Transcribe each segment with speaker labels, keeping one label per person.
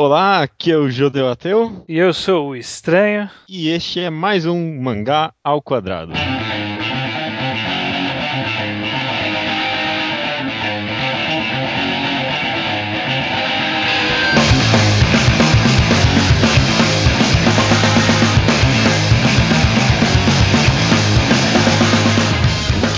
Speaker 1: Olá, aqui é o Judeu Ateu.
Speaker 2: E eu sou o Estranho.
Speaker 1: E este é mais um Mangá ao Quadrado.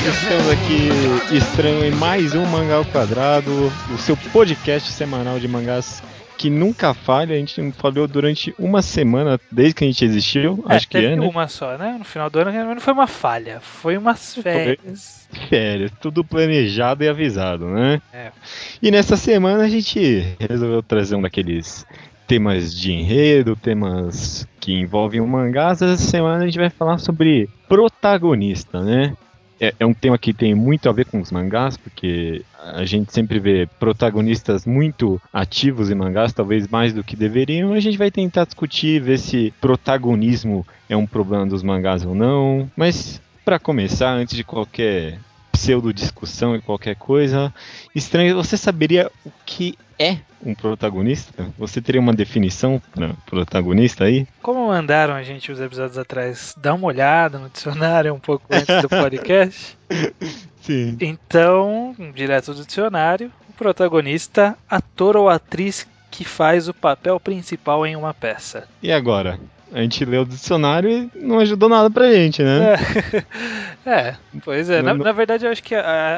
Speaker 1: Estamos aqui estranho em mais um Mangá ao Quadrado, o seu podcast semanal de mangás que nunca falha. A gente não falhou durante uma semana desde que a gente existiu.
Speaker 2: É,
Speaker 1: acho que é, né?
Speaker 2: uma só, né? No final do ano não foi uma falha, foi umas férias.
Speaker 1: Férias, tudo planejado e avisado, né?
Speaker 2: É.
Speaker 1: E nessa semana a gente resolveu trazer um daqueles temas de enredo, temas que envolvem o mangás. Essa semana a gente vai falar sobre protagonista, né? É, é um tema que tem muito a ver com os mangás, porque a gente sempre vê protagonistas muito ativos em mangás, talvez mais do que deveriam. A gente vai tentar discutir, ver se protagonismo é um problema dos mangás ou não. Mas para começar, antes de qualquer pseudo discussão e qualquer coisa, estranho, você saberia o que é um protagonista? Você teria uma definição para protagonista aí?
Speaker 2: Como mandaram a gente os episódios atrás dar uma olhada no dicionário um pouco antes do podcast.
Speaker 1: Sim.
Speaker 2: Então, direto do dicionário, o protagonista, ator ou atriz que faz o papel principal em uma peça.
Speaker 1: E agora? A gente leu o dicionário e não ajudou nada pra gente, né?
Speaker 2: É, é pois é. Na, na, verdade, eu acho que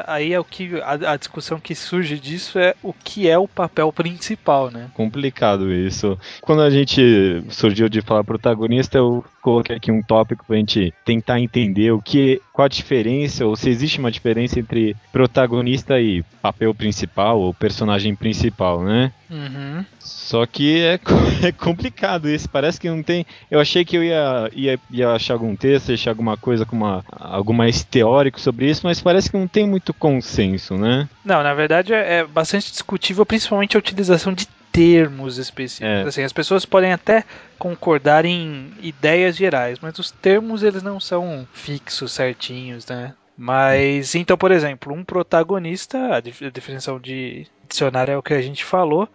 Speaker 2: aí é o que a, a, discussão que surge disso é o que é o papel principal, né?
Speaker 1: Complicado isso. Quando a gente surgiu de falar protagonista, eu coloquei aqui um tópico pra gente tentar entender o que, qual a diferença, ou se existe uma diferença entre protagonista e papel principal, ou personagem principal, né?
Speaker 2: Uhum.
Speaker 1: Só que é, é complicado isso. Parece que não tem. Eu achei que eu ia, ia, ia achar algum texto, achar alguma coisa com uma, algo mais teórico sobre isso, mas parece que não tem muito consenso, né?
Speaker 2: Não, na verdade é, é bastante discutível, principalmente a utilização de termos específicos. É. Assim, as pessoas podem até concordar em ideias gerais, mas os termos eles não são fixos, certinhos, né? Mas então, por exemplo, um protagonista, a definição de dicionário é o que a gente falou,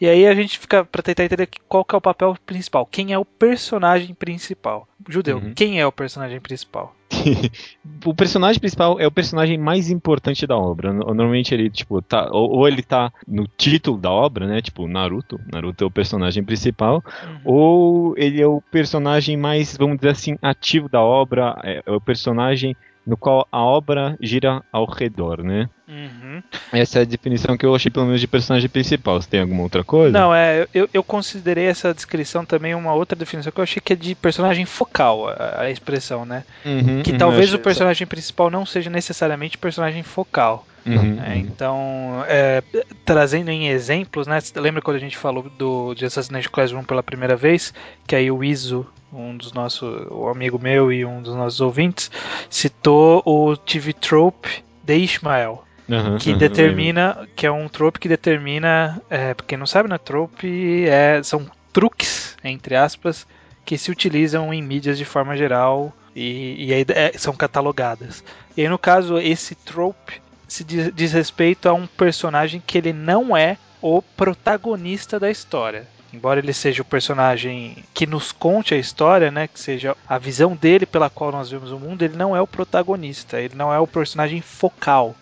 Speaker 2: e aí a gente fica para tentar entender qual que é o papel principal. Quem é o personagem principal? Judeu, uhum. quem é o personagem principal?
Speaker 1: o personagem principal é o personagem mais importante da obra. Normalmente ele, tipo, tá. Ou, ou, ele tá no título da obra, né? Tipo, Naruto. Naruto é o personagem principal. Uhum. Ou ele é o personagem mais, vamos dizer assim, ativo da obra. É, é o personagem no qual a obra gira ao redor, né?
Speaker 2: Uhum.
Speaker 1: Essa é a definição que eu achei, pelo menos, de personagem principal. Você tem alguma outra coisa?
Speaker 2: Não, é, eu, eu considerei essa descrição também uma outra definição que eu achei que é de personagem focal, a, a expressão, né?
Speaker 1: Uhum,
Speaker 2: que
Speaker 1: uhum,
Speaker 2: talvez o personagem essa. principal não seja necessariamente personagem focal.
Speaker 1: Uhum,
Speaker 2: é, então, é, trazendo em exemplos, né? Lembra quando a gente falou do de Assassination Classroom pela primeira vez? Que aí o Iso, um dos nossos, o amigo meu e um dos nossos ouvintes, citou o TV Trope de Ishmael.
Speaker 1: Uhum,
Speaker 2: que determina, que é um trope que determina, é, pra quem não sabe, né, trope é, são truques, entre aspas, que se utilizam em mídias de forma geral e, e aí é, são catalogadas. E aí, no caso, esse trope se diz, diz respeito a um personagem que ele não é o protagonista da história. Embora ele seja o personagem que nos conte a história, né, que seja a visão dele pela qual nós vemos o mundo, ele não é o protagonista, ele não é o personagem focal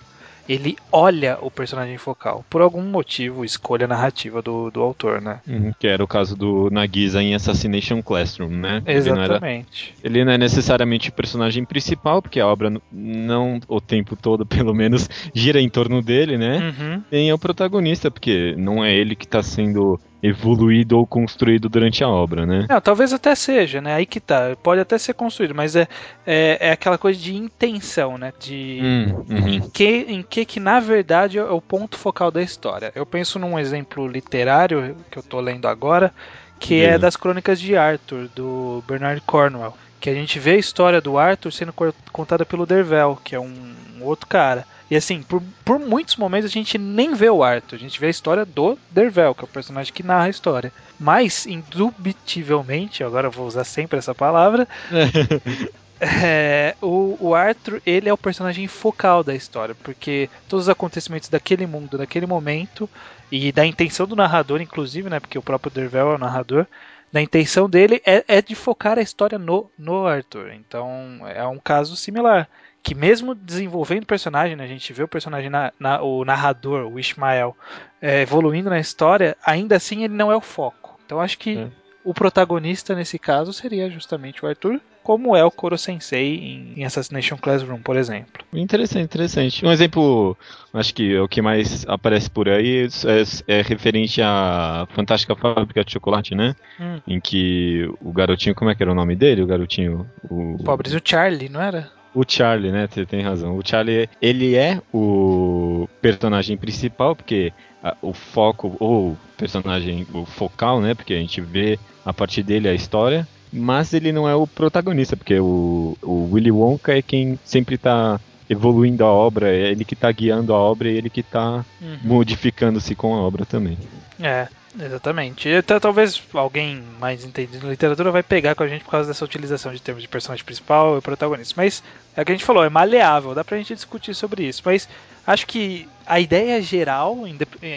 Speaker 2: ele olha o personagem focal. Por algum motivo, escolha narrativa do, do autor, né?
Speaker 1: Uhum, que era o caso do Nagisa em Assassination Classroom, né?
Speaker 2: Exatamente.
Speaker 1: Ele não, era, ele não é necessariamente o personagem principal, porque a obra não, o tempo todo, pelo menos, gira em torno dele, né?
Speaker 2: Uhum.
Speaker 1: Nem é o protagonista, porque não é ele que está sendo evoluído ou construído durante a obra, né?
Speaker 2: Não, talvez até seja, né? Aí que tá. Pode até ser construído, mas é, é, é aquela coisa de intenção, né? De
Speaker 1: hum, uhum.
Speaker 2: em, que, em que que na verdade é o ponto focal da história. Eu penso num exemplo literário que eu tô lendo agora, que é das Crônicas de Arthur, do Bernard Cornwell. Que a gente vê a história do Arthur sendo contada pelo Dervel, que é um, um outro cara. E assim, por, por muitos momentos a gente nem vê o Arthur, a gente vê a história do Dervel, que é o personagem que narra a história. Mas, indubitivelmente, agora eu vou usar sempre essa palavra, é, o, o Arthur, ele é o personagem focal da história, porque todos os acontecimentos daquele mundo, daquele momento, e da intenção do narrador, inclusive, né, porque o próprio Dervel é o narrador, da intenção dele é, é de focar a história no, no Arthur. Então é um caso similar que mesmo desenvolvendo o personagem, né, a gente vê o personagem, na, na, o narrador, o Ishmael, é, evoluindo na história, ainda assim ele não é o foco. Então acho que é. o protagonista nesse caso seria justamente o Arthur, como é o Koro Sensei em, em Assassination Classroom, por exemplo.
Speaker 1: Interessante, interessante. Um exemplo, acho que o que mais aparece por aí é, é referente à Fantástica Fábrica de Chocolate, né? Hum. Em que o garotinho, como é que era o nome dele? O garotinho.
Speaker 2: O, o Charlie, não era?
Speaker 1: O Charlie, né? Você tem razão. O Charlie, ele é o personagem principal, porque a, o foco, ou personagem, o focal, né? Porque a gente vê a partir dele a história, mas ele não é o protagonista, porque o, o Willy Wonka é quem sempre tá evoluindo a obra, é ele que tá guiando a obra e ele que tá uhum. modificando-se com a obra também.
Speaker 2: É. Exatamente. E, talvez alguém mais entendido de literatura vai pegar com a gente por causa dessa utilização de termos de personagem principal e protagonista. Mas é o que a gente falou, é maleável, dá pra gente discutir sobre isso. Mas acho que a ideia geral,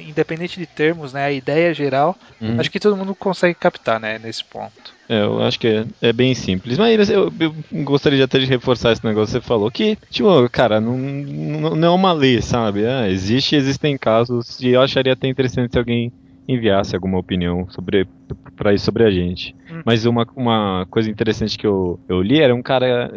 Speaker 2: independente de termos, né? A ideia geral, uhum. acho que todo mundo consegue captar, né? Nesse ponto.
Speaker 1: É, eu acho que é, é bem simples. Mas eu, eu, gostaria até de reforçar esse negócio que você falou, que, tipo, cara, não, não, não é uma lei, sabe? É, existe, existem casos, e eu acharia até interessante se alguém enviasse alguma opinião sobre para isso sobre a gente. Hum. Mas uma, uma coisa interessante que eu, eu li era um cara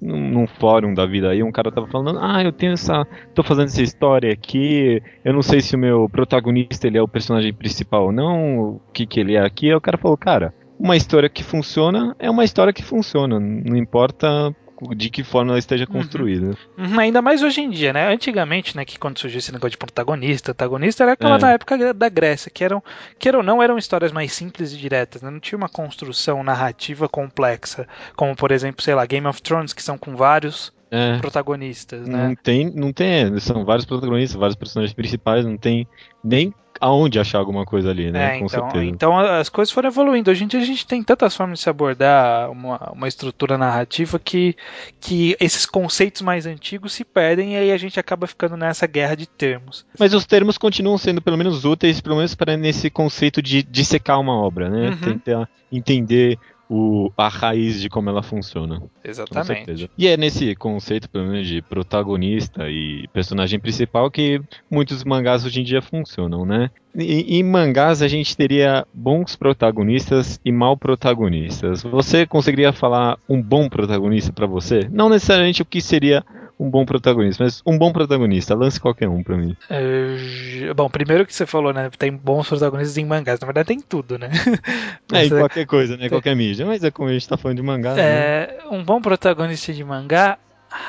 Speaker 1: num, num, fórum da vida aí, um cara tava falando: "Ah, eu tenho essa, tô fazendo essa história aqui, eu não sei se o meu protagonista ele é o personagem principal ou não, o que que ele é aqui". Aí o cara falou: "Cara, uma história que funciona é uma história que funciona, não importa de que forma ela esteja uhum. construída.
Speaker 2: Uhum. Ainda mais hoje em dia, né? Antigamente, né, que quando surgiu esse negócio de protagonista, antagonista, era aquela é. na época da Grécia, que eram, que ou não, eram histórias mais simples e diretas, né? Não tinha uma construção narrativa complexa, como por exemplo, sei lá, Game of Thrones, que são com vários é. protagonistas, né?
Speaker 1: Não tem, não tem, são vários protagonistas, vários personagens principais, não tem nem aonde achar alguma coisa ali, né?
Speaker 2: É, Com então, certeza. Então as coisas foram evoluindo. Hoje em dia a gente tem tantas formas de se abordar uma, uma estrutura narrativa que, que esses conceitos mais antigos se perdem e aí a gente acaba ficando nessa guerra de termos.
Speaker 1: Mas os termos continuam sendo pelo menos úteis, pelo menos para nesse conceito de dissecar uma obra, né? Uhum. Tentar entender o, a raiz de como ela funciona.
Speaker 2: Exatamente.
Speaker 1: E é nesse conceito, pelo menos, de protagonista e personagem principal que muitos mangás hoje em dia funcionam, né? E, em mangás a gente teria bons protagonistas e mal protagonistas. Você conseguiria falar um bom protagonista para você? Não necessariamente o que seria um bom protagonista, mas um bom protagonista, lance qualquer um pra mim.
Speaker 2: É, bom, primeiro que você falou, né? Tem bons protagonistas em mangás, na verdade tem tudo, né?
Speaker 1: é, em qualquer coisa, né? Tem... Qualquer mídia, mas é como a gente tá falando de mangá.
Speaker 2: É, né? Um bom protagonista de mangá,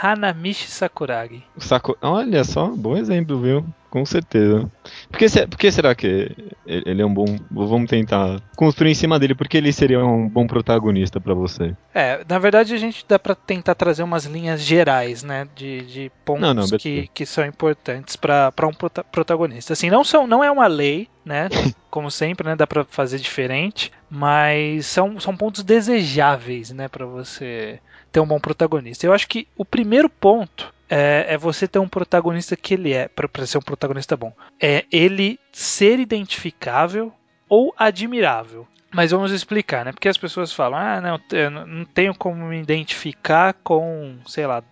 Speaker 2: Hanamichi Sakuragi.
Speaker 1: Saku... Olha só, bom exemplo, viu? Com certeza. Por que, por que será que ele é um bom. Vamos tentar construir em cima dele, porque ele seria um bom protagonista para você?
Speaker 2: É, na verdade a gente dá para tentar trazer umas linhas gerais, né? De, de pontos não, não, que, que são importantes para um prota protagonista. Assim, não, são, não é uma lei, né? Como sempre, né? Dá para fazer diferente, mas são, são pontos desejáveis, né? Para você ter um bom protagonista. Eu acho que o primeiro ponto é, é você ter um protagonista que ele é, para ser um protagonista bom, é ele ser identificável ou admirável. Mas vamos explicar, né? Porque as pessoas falam, ah, não, eu não tenho como me identificar com, sei lá.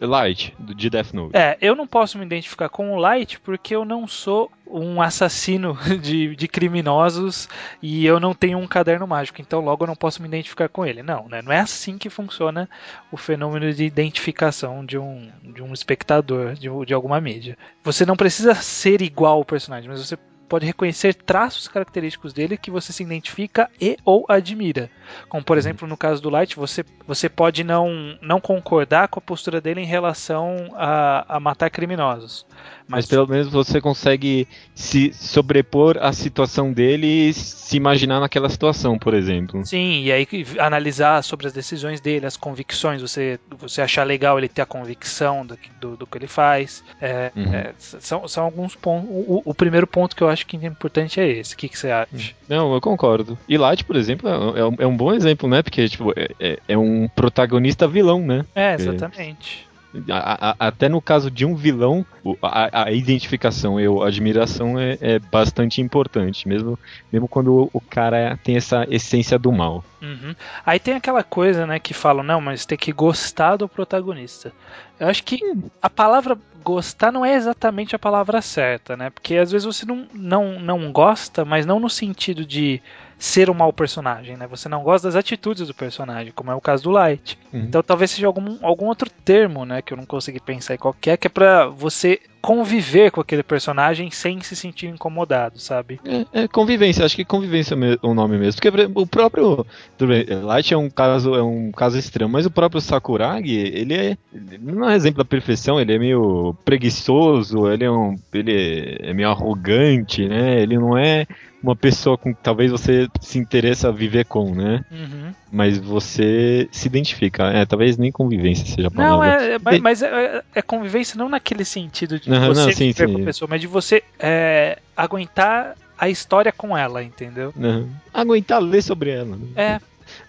Speaker 1: Light, de Death Note.
Speaker 2: É, eu não posso me identificar com o Light porque eu não sou um assassino de, de criminosos e eu não tenho um caderno mágico, então logo eu não posso me identificar com ele. Não, né? Não é assim que funciona o fenômeno de identificação de um, de um espectador de, de alguma mídia. Você não precisa ser igual ao personagem, mas você pode reconhecer traços característicos dele que você se identifica e ou admira. Como por exemplo no caso do Light, você, você pode não, não concordar com a postura dele em relação a, a matar criminosos.
Speaker 1: Mas, Mas pelo menos você consegue se sobrepor à situação dele e se imaginar naquela situação, por exemplo.
Speaker 2: Sim, e aí analisar sobre as decisões dele, as convicções, você, você achar legal ele ter a convicção do, do, do que ele faz. É, uhum. é, são, são alguns pontos. O, o primeiro ponto que eu acho acho que o importante é esse. O que, que você acha?
Speaker 1: Não, eu concordo. E Light, por exemplo, é um, é um bom exemplo, né? Porque tipo, é, é, é um protagonista vilão, né?
Speaker 2: É, exatamente.
Speaker 1: A, a, até no caso de um vilão, a, a identificação e a admiração é, é, bastante importante, mesmo, mesmo quando o, cara tem essa essência do mal.
Speaker 2: Uhum. Aí tem aquela coisa, né, que falam, não, mas tem que gostar do protagonista. Eu acho que a palavra gostar não é exatamente a palavra certa, né? Porque às vezes você não, não, não gosta, mas não no sentido de ser um mau personagem, né? Você não gosta das atitudes do personagem, como é o caso do Light. Uhum. Então talvez seja algum, algum outro termo, né, que eu não consegui pensar em qualquer, que é pra você conviver com aquele personagem sem se sentir incomodado, sabe?
Speaker 1: É, é convivência, acho que convivência é o nome mesmo. Porque o próprio Light é um caso, é um caso extremo, mas o próprio Sakuragi, ele é ele não é exemplo da perfeição, ele é meio preguiçoso, ele é um ele é meio arrogante, né? Ele não é uma pessoa com que talvez você se interessa a viver com, né? Uhum. Mas você se identifica. É, talvez nem convivência seja a palavra.
Speaker 2: Não, é, é mas é, é, convivência não naquele sentido de uhum, você não, sim, viver sim. com a pessoa, mas de você é, aguentar a história com ela, entendeu?
Speaker 1: Uhum. Aguentar ler sobre ela. Né?
Speaker 2: É,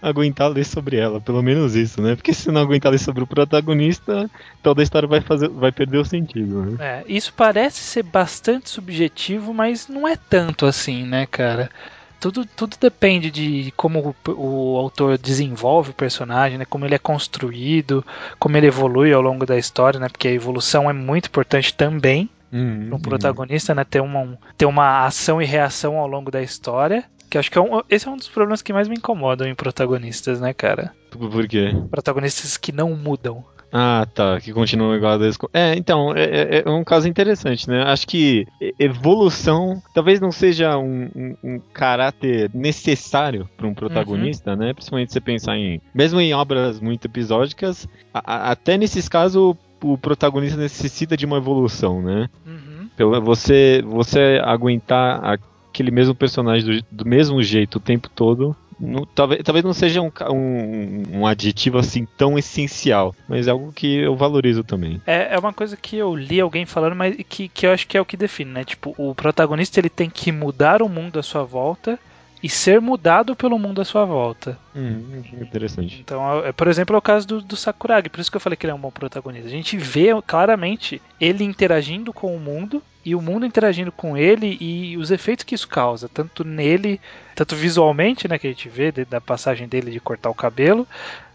Speaker 1: aguentar ler sobre ela, pelo menos isso, né? Porque se não aguentar ler sobre o protagonista, toda a história vai, fazer, vai perder o sentido, né?
Speaker 2: É, isso parece ser bastante subjetivo, mas não é tanto assim, né, cara? Tudo, tudo depende de como o, o, autor desenvolve o personagem, né? como ele é construído, como ele evolui ao longo da história, né? Porque a evolução é muito importante também para um protagonista, né? Ter uma, ter uma ação e reação ao longo da história. Que acho que é um, esse é um dos problemas que mais me incomodam em protagonistas, né, cara?
Speaker 1: Por quê?
Speaker 2: Protagonistas que não mudam.
Speaker 1: Ah, tá, que continuam igual a desde... É, então, é, é, é, um caso interessante, né? Acho que evolução talvez não seja um, um, um caráter necessário para um protagonista, uhum. né? Principalmente se você pensar em. Mesmo em obras muito episódicas, a, a, até nesses casos o protagonista necessita de uma evolução, né? Uhum. Você, você aguentar aquele mesmo personagem do, do mesmo jeito o tempo todo, talvez, talvez não seja um, um, um, aditivo assim tão essencial, mas é algo que eu valorizo também.
Speaker 2: É, é uma coisa que eu li alguém falando, mas que, que eu acho que é o que define, né? Tipo, o protagonista ele tem que mudar o mundo à sua volta e ser mudado pelo mundo à sua volta.
Speaker 1: Hum, interessante.
Speaker 2: Então, é, por exemplo, é o caso do, do, Sakuragi, por isso que eu falei que ele é um bom protagonista. A gente vê claramente ele interagindo com o mundo e o mundo interagindo com ele e os efeitos que isso causa, tanto nele, tanto visualmente, né, que a gente vê da passagem dele de cortar o cabelo,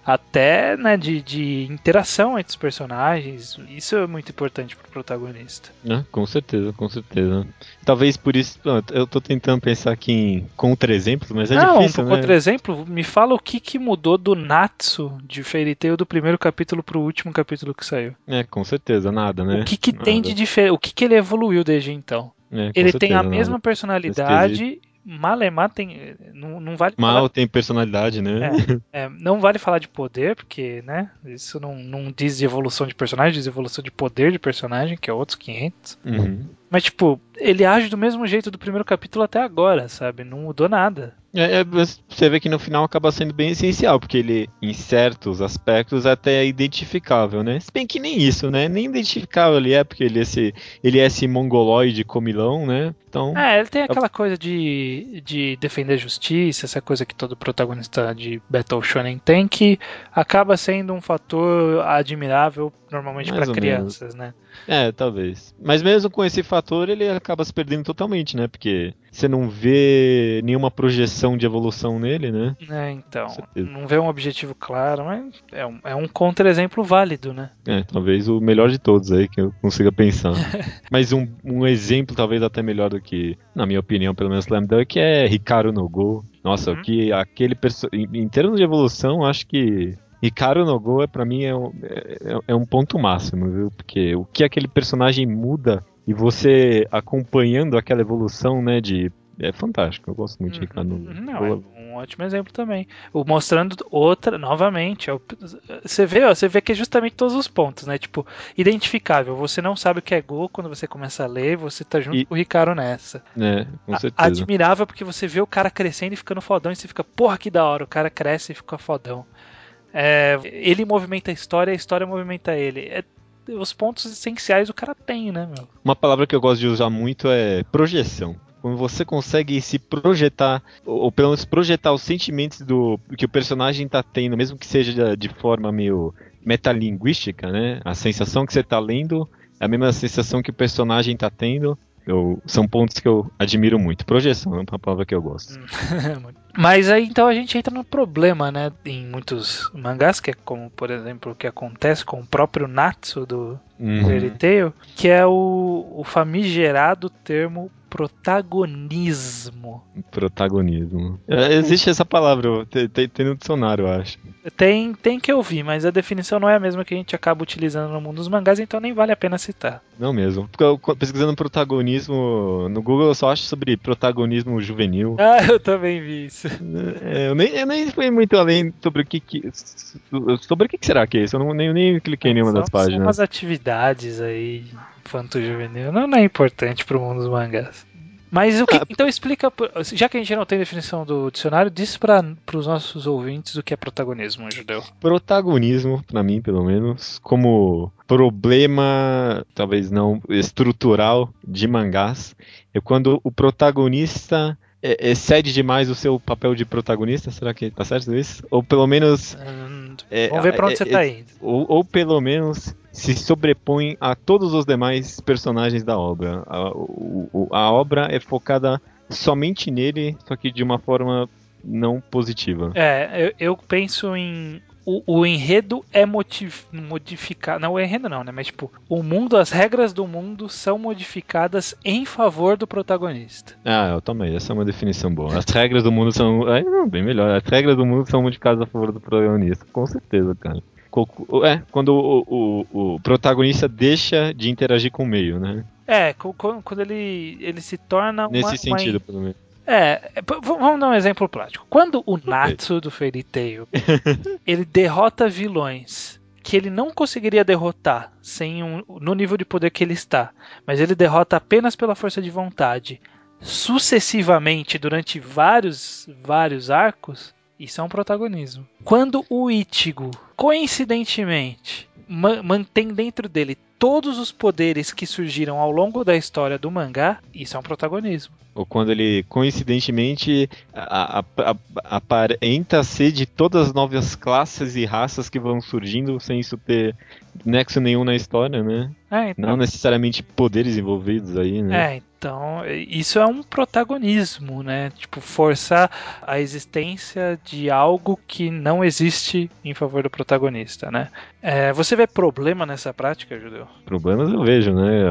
Speaker 2: até né, de, de interação entre os personagens. Isso é muito importante pro protagonista.
Speaker 1: Ah, com certeza, com certeza. Talvez por isso, eu tô tentando pensar aqui em contra-exemplos, mas é Não, difícil, um
Speaker 2: né? contra-exemplo, me fala o que, que mudou do Natsu de Fairy Tail do primeiro capítulo pro último capítulo que saiu.
Speaker 1: É, com certeza, nada, né?
Speaker 2: O que, que tem de diferente? O que, que ele evoluiu desde então? É, ele certeza, tem a mesma nada. personalidade Malemar tem. Não, não vale
Speaker 1: Mal falar... tem personalidade, né?
Speaker 2: É, é, não vale falar de poder, porque, né? Isso não, não diz de evolução de personagem, diz evolução de poder de personagem, que é outros 500. Uhum. Mas, tipo, ele age do mesmo jeito do primeiro capítulo até agora, sabe? Não mudou nada.
Speaker 1: É, é, você vê que no final acaba sendo bem essencial, porque ele, em certos aspectos, até é identificável, né? Se bem que nem isso, né? Nem identificável ele é, porque ele é esse, ele é esse mongoloide comilão, né? Então,
Speaker 2: é, ele tem aquela coisa de, de defender a justiça, essa coisa que todo protagonista de Battle Shonen tem, que acaba sendo um fator admirável normalmente para crianças, menos. né?
Speaker 1: É, talvez. Mas mesmo com esse fator, ele acaba se perdendo totalmente, né? Porque você não vê nenhuma projeção de evolução nele, né?
Speaker 2: É, então. Não vê um objetivo claro, mas é um, é um contra-exemplo válido, né?
Speaker 1: É, talvez o melhor de todos aí que eu consiga pensar. mas um, um exemplo, talvez até melhor do que, na minha opinião, pelo menos Slam Dunk, é Ricardo Nogo. Nossa, uhum. que aquele em, em termos de evolução, acho que Caro no Go, é, pra mim, é um, é, é um ponto máximo, viu? Porque o que aquele personagem muda e você acompanhando aquela evolução, né, de é fantástico, eu gosto muito de Ricardo.
Speaker 2: Uhum. Não, é um ótimo exemplo também. O mostrando outra, novamente, é você vê, ó, você vê que é justamente todos os pontos, né? Tipo, identificável. Você não sabe o que é Go quando você começa a ler, você tá junto e... com o Ricardo nessa.
Speaker 1: É, com certeza.
Speaker 2: Admirável porque você vê o cara crescendo e ficando fodão e você fica, porra, que da hora, o cara cresce e fica fodão. É, ele movimenta a história, a história movimenta ele. É, os pontos essenciais o cara tem, né, meu?
Speaker 1: Uma palavra que eu gosto de usar muito é projeção. quando você consegue se projetar, ou, pelo menos projetar os sentimentos do que o personagem está tendo, mesmo que seja de, de forma meio metalinguística, né? A sensação que você está lendo é a mesma sensação que o personagem está tendo. Eu, são pontos que eu admiro muito. Projeção é uma palavra que eu gosto.
Speaker 2: Mas aí então a gente entra no problema, né? Em muitos mangás, que é como, por exemplo, o que acontece com o próprio Natsu do uhum. Fairy Tail, que é o, o famigerado termo protagonismo.
Speaker 1: Protagonismo. É, existe essa palavra, tem, tem, tem, no dicionário, eu acho.
Speaker 2: Tem, tem que ouvir, mas a definição não é a mesma que a gente acaba utilizando no mundo dos mangás, então nem vale a pena citar.
Speaker 1: Não mesmo. Porque eu, pesquisando protagonismo no Google, eu só acho sobre protagonismo juvenil.
Speaker 2: Ah, eu também vi isso.
Speaker 1: É, eu, nem, eu nem fui muito além sobre o que, que sobre o que, será que é isso. Eu não, nem, nem cliquei em nenhuma das páginas. São
Speaker 2: umas atividades aí infanto juvenil. Não, não é importante pro mundo dos mangás. Mas o que, ah, então explica, já que a gente não tem definição do dicionário, diz para os nossos ouvintes o que é protagonismo judeu.
Speaker 1: Protagonismo, para mim, pelo menos, como problema, talvez não estrutural de mangás, é quando o protagonista é, excede demais o seu papel de protagonista, será que tá certo isso? Ou pelo menos.
Speaker 2: Hum, é, vamos ver pra onde é, você tá indo.
Speaker 1: Ou, ou, pelo menos se sobrepõe a todos os demais personagens da obra. A, o, a obra é focada somente nele, só que de uma forma não positiva.
Speaker 2: É, eu, eu penso em o, o enredo é modificado. Não, o enredo não, né? Mas, tipo, o mundo, as regras do mundo são modificadas em favor do protagonista.
Speaker 1: Ah, eu também. Essa é uma definição boa. As regras do mundo são. É, não, bem melhor. As regras do mundo são modificadas a favor do protagonista. Com certeza, cara. É, quando o, o, o protagonista deixa de interagir com o meio, né?
Speaker 2: É, quando ele, ele se torna
Speaker 1: Nesse uma, sentido, uma... pelo menos.
Speaker 2: É, vamos dar um exemplo prático. Quando o Natsu do Fairy Tail ele derrota vilões que ele não conseguiria derrotar sem um, no nível de poder que ele está, mas ele derrota apenas pela força de vontade, sucessivamente durante vários vários arcos, isso é um protagonismo. Quando o Ichigo, coincidentemente, mantém dentro dele todos os poderes que surgiram ao longo da história do mangá, isso é um protagonismo.
Speaker 1: Ou quando ele, coincidentemente, aparenta ser de todas as novas classes e raças que vão surgindo sem isso ter nexo nenhum na história, né? É, então... Não necessariamente poderes envolvidos aí,
Speaker 2: né? É, então isso é um protagonismo, né? Tipo, forçar a existência de algo que não existe em favor do protagonista, né? É, você vê problema nessa prática, Judeu?
Speaker 1: Problemas eu vejo, né?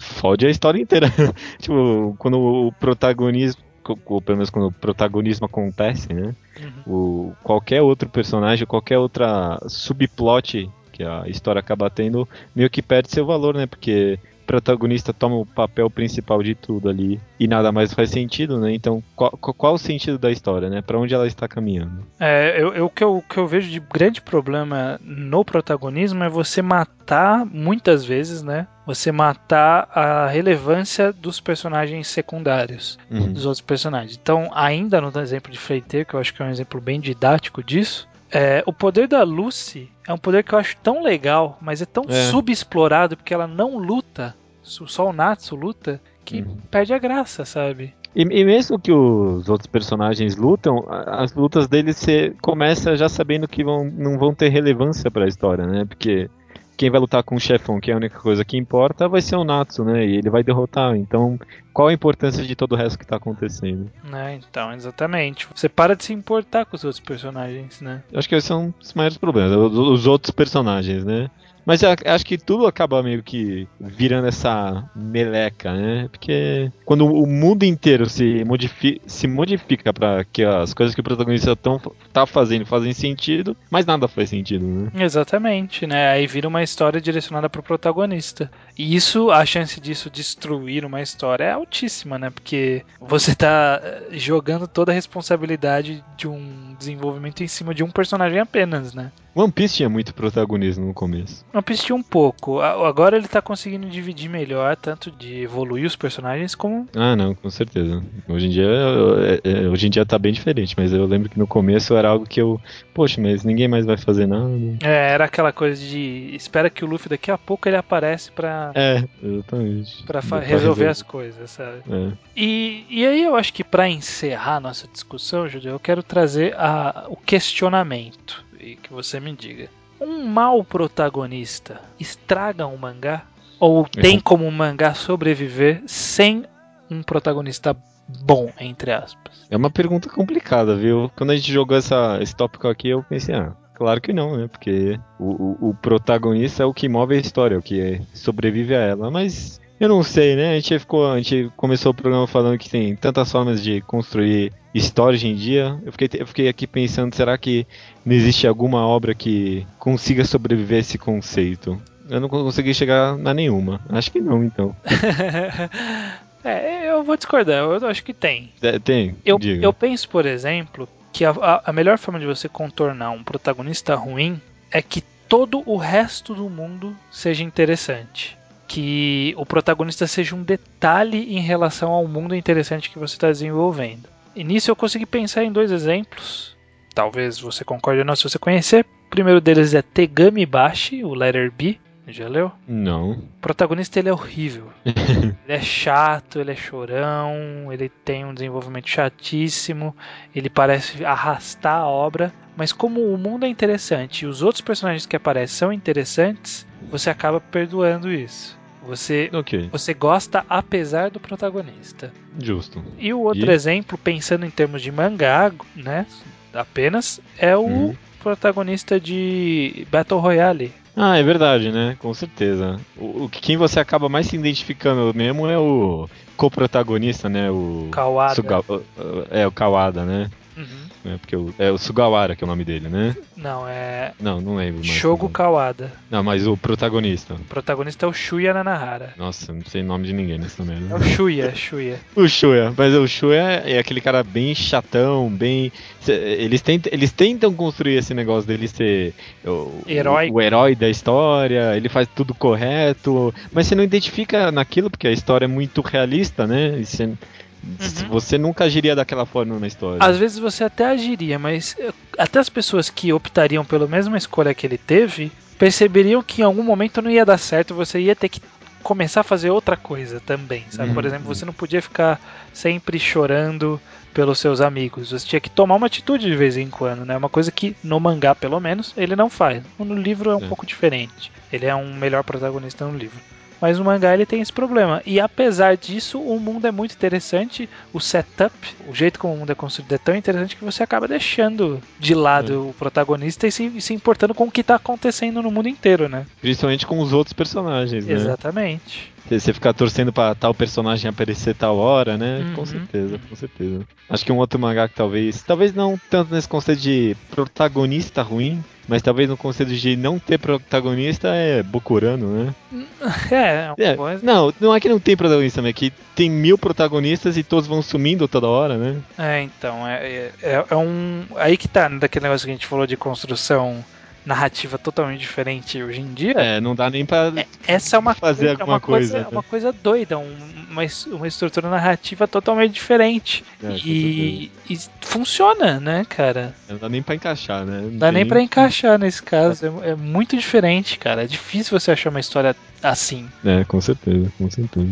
Speaker 1: Fode a história inteira. tipo, quando o protagonismo ou pelo menos quando o protagonismo acontece, né? Uhum. O, qualquer outro personagem, qualquer outra subplot que a história acaba tendo, meio que perde seu valor, né? Porque protagonista toma o papel principal de tudo ali e nada mais faz sentido, né? Então, qual, qual o sentido da história, né? Para onde ela está caminhando?
Speaker 2: É, eu, eu, o, que eu, que eu vejo de grande problema no protagonismo é você matar, muitas vezes, né? Você matar a relevância dos personagens secundários, uhum. dos outros personagens. Então, ainda no exemplo de Freiter, que eu acho que é um exemplo bem didático disso, é, o poder da Lucy é um poder que eu acho tão legal, mas é tão é. subexplorado porque ela não luta, só o Natsu luta, que uhum. perde a graça, sabe?
Speaker 1: E, e, mesmo que os outros personagens lutam, as lutas deles você começa já sabendo que vão, não vão ter relevância para a história, né? Porque quem vai lutar com o chefão, que é a única coisa que importa, vai ser o Natsu, né? E ele vai derrotar. Então, qual a importância de todo o resto que tá acontecendo?
Speaker 2: É, então, exatamente. Você para de se importar com os outros personagens, né?
Speaker 1: Eu acho que esses são os maiores problemas, os outros personagens, né? Mas acho que tudo acaba meio que virando essa meleca, né? Porque quando o mundo inteiro se, modifi se modifica para que as coisas que o protagonista estão tá fazendo fazem sentido, mas nada faz sentido, né?
Speaker 2: Exatamente, né? Aí vira uma história direcionada para o protagonista. E isso, a chance disso destruir uma história é altíssima, né? Porque você tá eh, jogando toda a responsabilidade de um desenvolvimento em cima de um personagem apenas, né?
Speaker 1: One Piece tinha muito protagonismo no começo.
Speaker 2: One Piece tinha um pouco. Agora ele tá conseguindo dividir melhor, tanto de evoluir os personagens como.
Speaker 1: Ah, não, com certeza. Hoje em dia, é, é, hoje em dia tá bem diferente, mas eu lembro que no começo era algo que eu. Poxa, mas ninguém mais vai fazer nada.
Speaker 2: É, era aquela coisa de. Espera que o Luffy daqui a pouco ele aparece pra
Speaker 1: É, exatamente.
Speaker 2: pra
Speaker 1: Pra
Speaker 2: resolver as coisas, sabe?
Speaker 1: É.
Speaker 2: E, e aí eu acho que pra encerrar nossa discussão, Judeu, eu quero trazer a, o questionamento e que você me diga. Um mau protagonista estraga um mangá? Ou tem como um mangá sobreviver sem um protagonista bom, entre aspas?
Speaker 1: É uma pergunta complicada, viu? Quando a gente jogou essa, esse tópico aqui, eu pensei, ah, claro que não, né? Porque o, o, o protagonista é o que move a história, o que sobrevive a ela. Mas eu não sei, né? A gente ficou, a gente começou o programa falando que tem tantas formas de construir história hoje em dia. Eu fiquei, eu fiquei aqui pensando, será que não existe alguma obra que consiga sobreviver a esse conceito? Eu não consegui chegar a nenhuma. Acho que não, então.
Speaker 2: é, eu vou discordar, eu acho que tem.
Speaker 1: É, Tem?
Speaker 2: Eu,
Speaker 1: Diga.
Speaker 2: eu penso, por exemplo, que a, a- a melhor forma de você contornar um protagonista ruim é que todo o resto do mundo seja interessante. Que o protagonista seja um detalhe em relação ao mundo interessante que você está desenvolvendo. E nisso eu consegui pensar em dois exemplos. Talvez você concorde ou não se você conhecer. O primeiro deles é Tegami Bashi, o Letter B. Já leu?
Speaker 1: Não.
Speaker 2: O protagonista ele é horrível. ele é chato, ele é chorão, ele tem um desenvolvimento chatíssimo, ele parece arrastar a obra, mas como o mundo é interessante e os outros personagens que aparecem são interessantes, você acaba perdoando isso. Você
Speaker 1: ok,
Speaker 2: você gosta apesar do protagonista.
Speaker 1: justo.
Speaker 2: E o outro
Speaker 1: E?
Speaker 2: exemplo, pensando em termos de mangá, né, apenas é o
Speaker 1: Uhum.
Speaker 2: protagonista de Battle Royale.
Speaker 1: Ah, é verdade, né? Com certeza. O, o que quem você acaba mais se identificando mesmo é o co-protagonista, né? O
Speaker 2: Kawada.
Speaker 1: Suga- é o Kawada, né?
Speaker 2: Uhum.
Speaker 1: É, porque o, é o Sugawara que é o nome dele, né?
Speaker 2: Não, é
Speaker 1: Não, não lembro mais.
Speaker 2: Shogo Kawada.
Speaker 1: Não, mas o protagonista.
Speaker 2: O protagonista é o Shuya Nanahara.
Speaker 1: Nossa, não sei o nome de ninguém nessa
Speaker 2: É
Speaker 1: merda.
Speaker 2: o Shuya, Shuya.
Speaker 1: O Shuya, mas o Shuya é aquele cara bem chatão, bem. Eles tentam, eles tentam construir esse negócio dele ser o,
Speaker 2: Herói.
Speaker 1: o, o herói da história, ele faz tudo correto, mas você não identifica naquilo porque a história é muito realista, né? E você, você nunca agiria daquela forma na história.
Speaker 2: Às vezes você até agiria, mas eh, até as pessoas que optariam pela mesma escolha que ele teve perceberiam que em algum momento não ia dar certo, você ia ter que começar a fazer outra coisa também, sabe? Por
Speaker 1: Uhum.
Speaker 2: exemplo, você não podia ficar sempre chorando pelos seus amigos, você tinha que tomar uma atitude de vez em quando, né? Uma coisa que no mangá, pelo menos, ele não faz. No livro é um
Speaker 1: É.
Speaker 2: pouco diferente. Ele é um melhor protagonista no livro. Mas no mangá ele tem esse problema. E apesar disso, o mundo é muito interessante. O setup, o jeito como o mundo é construído é tão interessante que você acaba deixando de lado o protagonista e se, se importando com o que está acontecendo no mundo inteiro, né?
Speaker 1: Principalmente com os outros personagens, né?
Speaker 2: Exatamente.
Speaker 1: Você ficar torcendo pra tal personagem aparecer tal hora, né?
Speaker 2: Uhum.
Speaker 1: Com certeza, com certeza. Acho que um outro mangá que talvez. Talvez não tanto nesse conceito de protagonista ruim, mas talvez no conceito de não ter protagonista é Bokurano, né?
Speaker 2: É, uma
Speaker 1: É,
Speaker 2: coisa.
Speaker 1: não, não é que não tem protagonista, mas é que tem mil protagonistas e todos vão sumindo toda hora, né?
Speaker 2: É, então, é, é, é um. Aí que tá, né, daquele negócio que a gente falou de construção narrativa totalmente diferente hoje em dia.
Speaker 1: É, não dá nem pra.
Speaker 2: Essa é uma,
Speaker 1: fazer
Speaker 2: é
Speaker 1: alguma
Speaker 2: uma coisa,
Speaker 1: coisa, né?
Speaker 2: uma coisa doida, um- uma, uma estrutura narrativa totalmente diferente.
Speaker 1: É,
Speaker 2: e, e funciona, né, cara?
Speaker 1: Não dá nem pra encaixar, né? Não
Speaker 2: dá nem
Speaker 1: tem-
Speaker 2: pra encaixar nesse caso. É, é muito diferente, cara. É difícil você achar uma história assim.
Speaker 1: É, com certeza, com certeza.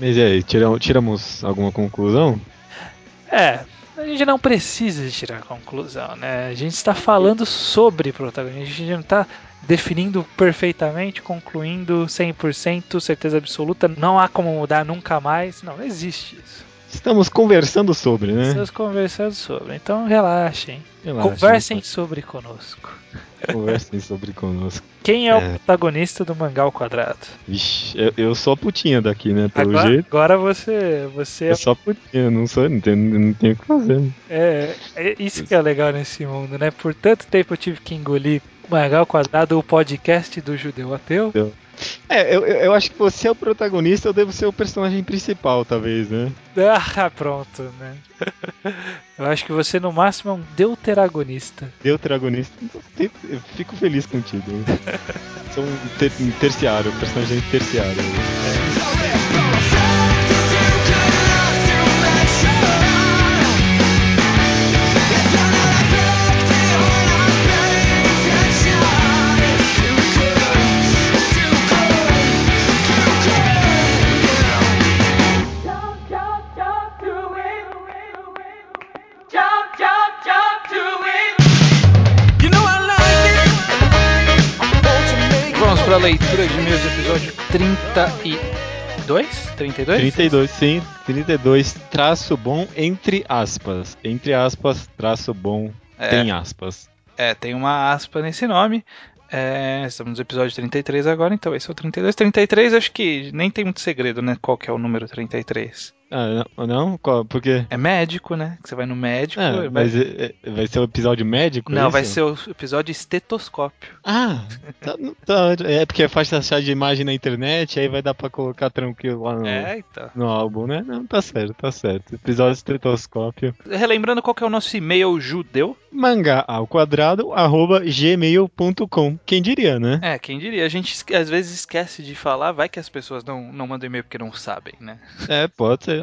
Speaker 1: Mas e aí, tiramos, tiramos alguma conclusão?
Speaker 2: É, a gente não precisa tirar conclusão, né? A gente está falando sobre protagonismo, a gente não está definindo perfeitamente, concluindo 100%, certeza absoluta, não há como mudar nunca mais. Não, não existe isso.
Speaker 1: Estamos conversando sobre, né?
Speaker 2: Estamos conversando sobre, então relaxem.
Speaker 1: Relaxa,
Speaker 2: Conversem
Speaker 1: né?
Speaker 2: sobre conosco.
Speaker 1: Conversem sobre conosco.
Speaker 2: Quem é, o
Speaker 1: É.
Speaker 2: protagonista do Mangá ao Quadrado?
Speaker 1: Vixe, eu, eu sou a putinha daqui, né? Pelo
Speaker 2: Agora,
Speaker 1: jeito.
Speaker 2: agora você, você
Speaker 1: Eu sou a putinha, não sou, não tenho, não tenho o que fazer.
Speaker 2: é, é isso que é legal nesse mundo, né? Por tanto tempo eu tive que engolir Mangá ao Quadrado, o podcast do judeu ateu.
Speaker 1: É, eu, eu, acho que você é o protagonista, eu devo ser o personagem principal, talvez, né?
Speaker 2: Ah, pronto, né? Eu acho que você no máximo é um deuteragonista.
Speaker 1: Deuteragonista. Então, Eu fico feliz contigo. sou um, ter, um terciário, um personagem terciário.
Speaker 2: Para a leitura de meus episódio 32? 32?
Speaker 1: 32, sim. 32, traço bom, entre aspas. Entre aspas, traço bom,
Speaker 2: É.
Speaker 1: tem aspas.
Speaker 2: É, tem uma aspa nesse nome. É, estamos no episódio 33 agora, então esse é o 32. 33, acho que nem tem muito segredo, né? Qual que é o número 33?
Speaker 1: Ah, não? não? Qual? Por quê?
Speaker 2: É médico, né? Que você vai no médico.
Speaker 1: Ah,
Speaker 2: vai...
Speaker 1: mas é- é- vai ser o episódio médico?
Speaker 2: Não,
Speaker 1: é
Speaker 2: vai ser o episódio estetoscópio.
Speaker 1: Ah, tá, tá, é porque é fácil achar de imagem na internet, aí vai dar pra colocar tranquilo lá no,
Speaker 2: É, então.
Speaker 1: no álbum, né? Não, tá certo, tá certo. Episódio estetoscópio.
Speaker 2: Relembrando qual que é o nosso e-mail judeu.
Speaker 1: Mangá ao quadrado, arroba gmail.com. Quem diria, né?
Speaker 2: É, quem diria? A gente às vezes esquece de falar, vai que as pessoas não, não mandam e-mail porque não sabem, né?
Speaker 1: É, pode ser.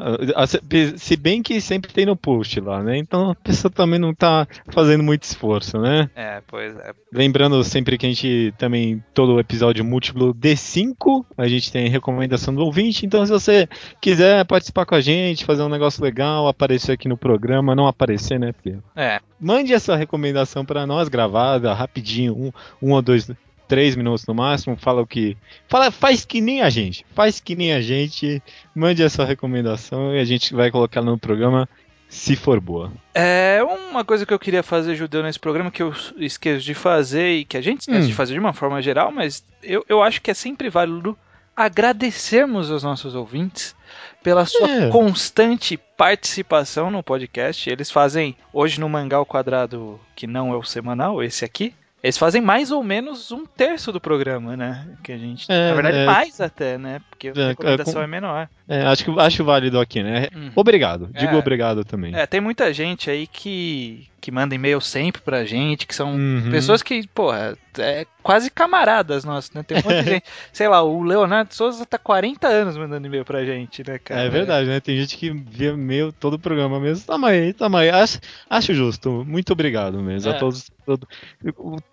Speaker 1: Se- bem que sempre tem no post lá, né? Então a pessoa também não tá fazendo muito esforço, né?
Speaker 2: É, pois é.
Speaker 1: Lembrando sempre que a gente também, todo episódio múltiplo D5, a gente tem recomendação do ouvinte. Então, se você quiser participar com a gente, fazer um negócio legal, aparecer aqui no programa, não aparecer, né? Porque
Speaker 2: É,
Speaker 1: mande essa recomendação pra nós, gravada, rapidinho, um, um ou dois, três minutos no máximo. Fala o que. Fala, faz que nem a gente. Faz que nem a gente. Mande essa recomendação e a gente vai colocar no programa se for boa.
Speaker 2: É uma coisa que eu queria fazer, Judeu, nesse programa, que eu esqueço de fazer e que a gente esquece
Speaker 1: Hum.
Speaker 2: de fazer de uma forma geral, mas eu, eu acho que é sempre válido agradecermos aos nossos ouvintes pela sua
Speaker 1: É.
Speaker 2: constante participação no podcast. Eles fazem, hoje no Mangá ao Quadrado, que não é o semanal, esse aqui, eles fazem mais ou menos um terço do programa, né? Que a gente.
Speaker 1: É,
Speaker 2: na verdade,
Speaker 1: é.
Speaker 2: mais até, né? Porque a
Speaker 1: É,
Speaker 2: recomendação
Speaker 1: com-
Speaker 2: é menor.
Speaker 1: É, acho, que, acho válido aqui, né?
Speaker 2: Hum.
Speaker 1: Obrigado. Digo
Speaker 2: É.
Speaker 1: obrigado também.
Speaker 2: É, tem muita gente aí que, que manda e-mail sempre pra gente, que são
Speaker 1: Uhum.
Speaker 2: pessoas que, porra, é quase camaradas nossas, né? Tem um monte de gente. Sei lá, o Leonardo Souza tá 40 anos mandando e-mail pra gente, né, cara?
Speaker 1: É verdade, né? Tem gente que vê meio todo o programa mesmo. Tamo aí, tamo aí. Acho, acho justo. Muito obrigado mesmo
Speaker 2: É.
Speaker 1: a todos. todo-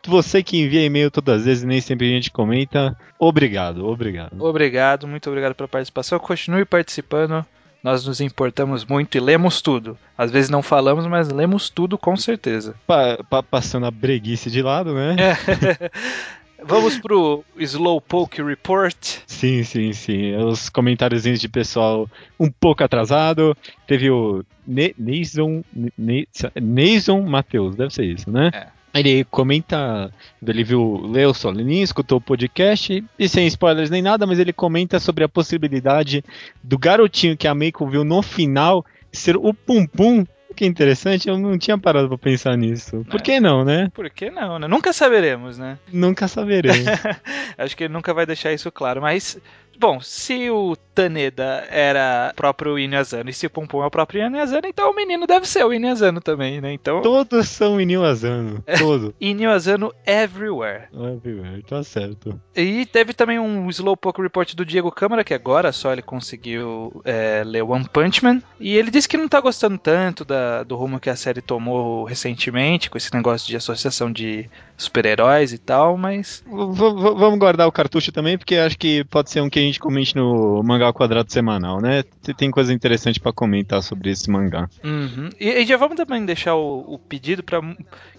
Speaker 1: Você que envia e-mail todas as vezes e nem sempre a gente comenta. Obrigado, obrigado.
Speaker 2: Obrigado, muito obrigado pela participação. Continue participando. Nós nos importamos muito e lemos tudo. Às vezes não falamos, mas lemos tudo com certeza.
Speaker 1: Pa- pa- passando a breguice de lado, né?
Speaker 2: É. Vamos pro Slowpoke Report.
Speaker 1: Sim, sim, sim. Os comentáriozinhos de pessoal um pouco atrasado. Teve o Ne- Neison, Ne- Neison Matheus, deve ser isso, né?
Speaker 2: É.
Speaker 1: Ele comenta, ele viu, leu Solininho, escutou o podcast, e sem spoilers nem nada, mas ele comenta sobre a possibilidade do garotinho que a Meiko viu no final ser o Pum Pum. Que interessante, eu não tinha parado pra pensar nisso. Por
Speaker 2: É.
Speaker 1: que não, né?
Speaker 2: Por que não, né? Nunca saberemos, né?
Speaker 1: Nunca saberemos.
Speaker 2: Acho que ele nunca vai deixar isso claro, mas. Bom, se o Taneda era o próprio Inuyasano e se Pum é o próprio Inuyasano, então o menino deve ser o Inuyasano também, né? Então,
Speaker 1: Todos são Inil Asano. Todos.
Speaker 2: Inuyasano everywhere.
Speaker 1: Óbvio, tá certo.
Speaker 2: E teve também um Slowpoke Report do Diego Câmara, que agora só ele conseguiu é, ler One Punch Man. E ele disse que não tá gostando tanto da- do rumo que a série tomou recentemente, com esse negócio de associação de super-heróis e tal, mas.
Speaker 1: V- vamos guardar o cartucho também, porque acho que pode ser um que a gente comente no mangá ao quadrado semanal, né? Tem- coisa interessante pra comentar sobre esse mangá.
Speaker 2: Uhum. E, e já vamos também deixar o, o pedido para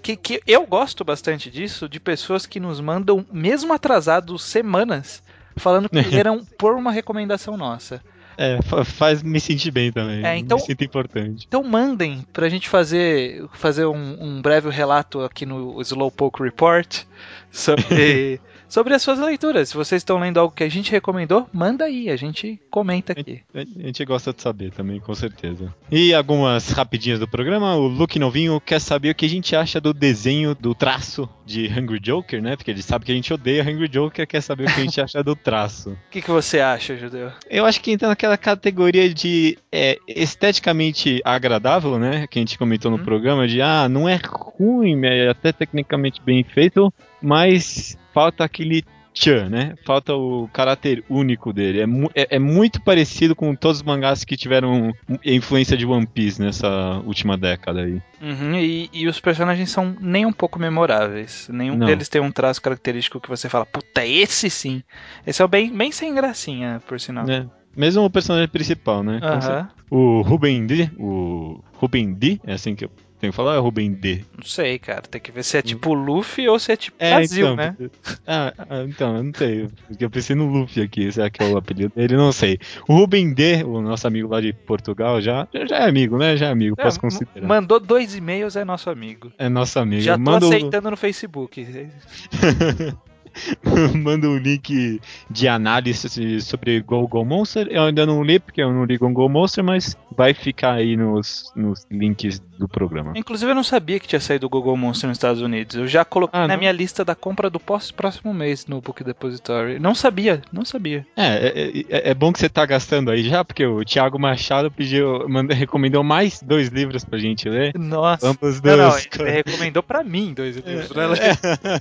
Speaker 2: que, que eu gosto bastante disso, de pessoas que nos mandam, mesmo atrasados semanas, falando que leram por uma recomendação nossa.
Speaker 1: É, fa- faz me sentir bem também.
Speaker 2: É, então-
Speaker 1: Me sinto importante.
Speaker 2: Então mandem pra gente fazer, fazer um, um breve relato aqui no Slowpoke Report sobre, sobre as suas leituras. Se vocês estão lendo algo que a gente recomendou, manda aí, a gente comenta aqui.
Speaker 1: A gente gosta de saber também, com certeza. E algumas rapidinhas do programa. O Luke Novinho quer saber o que a gente acha do desenho, do traço de Hungry Joker, né? Porque ele sabe que a gente odeia Hungry Joker, quer saber o que a gente acha do traço.
Speaker 2: O que, que você acha, Judeu?
Speaker 1: Eu acho que entra naquela categoria de é, esteticamente agradável, né? Que a gente comentou no
Speaker 2: Uhum.
Speaker 1: programa, de ah, não é ruim, é até tecnicamente bem feito, mas falta aquele tchan, né? Falta o caráter único dele. É, é- é muito parecido com todos os mangás que tiveram influência de One Piece nessa última década aí.
Speaker 2: Uhum, e, e os personagens são nem um pouco memoráveis. Nenhum
Speaker 1: Não.
Speaker 2: deles tem um traço característico que você fala, puta, esse sim. Esse é o bem, bem sem gracinha, por sinal.
Speaker 1: Né? Mesmo o personagem principal, né?
Speaker 2: Aham.
Speaker 1: O Ruben D, o Ruben D, é assim que eu Tem que falar é Rubem D.
Speaker 2: Não sei, cara. Tem que ver se é tipo Luffy ou se é tipo
Speaker 1: É,
Speaker 2: Brasil,
Speaker 1: então,
Speaker 2: né?
Speaker 1: Ah, ah, então, eu não sei. Eu pensei no Luffy aqui, será que é o apelido dele? Não sei. O Rubem D, o nosso amigo lá de Portugal, já, já é amigo, né? Já é amigo,
Speaker 2: É,
Speaker 1: posso considerar.
Speaker 2: Mandou dois e-mails, é nosso amigo.
Speaker 1: É nosso amigo.
Speaker 2: Já tô
Speaker 1: Manda o-
Speaker 2: aceitando no Facebook.
Speaker 1: Manda um link de análise sobre Go Go Monster. Eu ainda não li, porque eu não li Go Go Monster, mas vai ficar aí nos, nos links do programa.
Speaker 2: Inclusive, eu não sabia que tinha saído o Google Monster nos Estados Unidos. Eu já coloquei
Speaker 1: Ah,
Speaker 2: na
Speaker 1: não?
Speaker 2: minha lista da compra do próximo mês no Book Depository. Não sabia, não sabia.
Speaker 1: É, é, é- é bom que você tá gastando aí já, porque o Thiago Machado pediu, manda- recomendou mais dois livros pra gente ler.
Speaker 2: Nossa.
Speaker 1: Ambos
Speaker 2: Não, não, ele recomendou pra mim dois livros. né?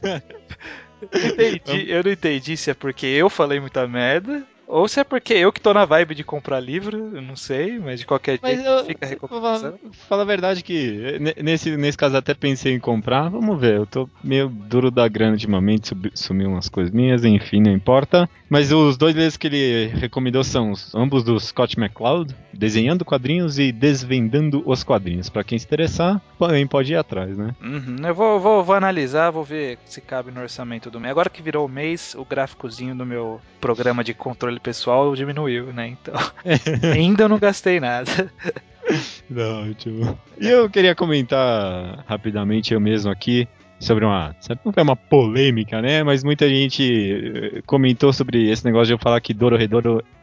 Speaker 1: É.
Speaker 2: Eu não entendi, eu não entendi se é porque eu falei muita merda ou se é porque eu que tô na vibe de comprar livro, eu não sei, mas de qualquer
Speaker 1: Mas
Speaker 2: jeito
Speaker 1: eu,
Speaker 2: fica a
Speaker 1: eu vou
Speaker 2: recomendação.
Speaker 1: falar, falar a verdade que ne- nesse, nesse caso até pensei em comprar. Vamos ver, eu tô meio duro da grana ultimamente, sumiu umas coisas minhas, enfim, não importa. Mas os dois livros que ele recomendou são os- ambos do Scott McCloud, Desenhando Quadrinhos e Desvendando os Quadrinhos. Pra quem se interessar, também pode ir atrás, né?
Speaker 2: Uhum, eu vou, vou, vou analisar, vou ver se cabe no orçamento do mês. Agora que virou o mês, o gráficozinho do meu programa de controle pessoal diminuiu, né? Então, ainda não gastei nada.
Speaker 1: Não. E eu queria comentar rapidamente eu mesmo aqui sobre uma. sabe, Não foi uma polêmica, né? Mas muita gente eh, comentou sobre esse negócio de eu falar que Doro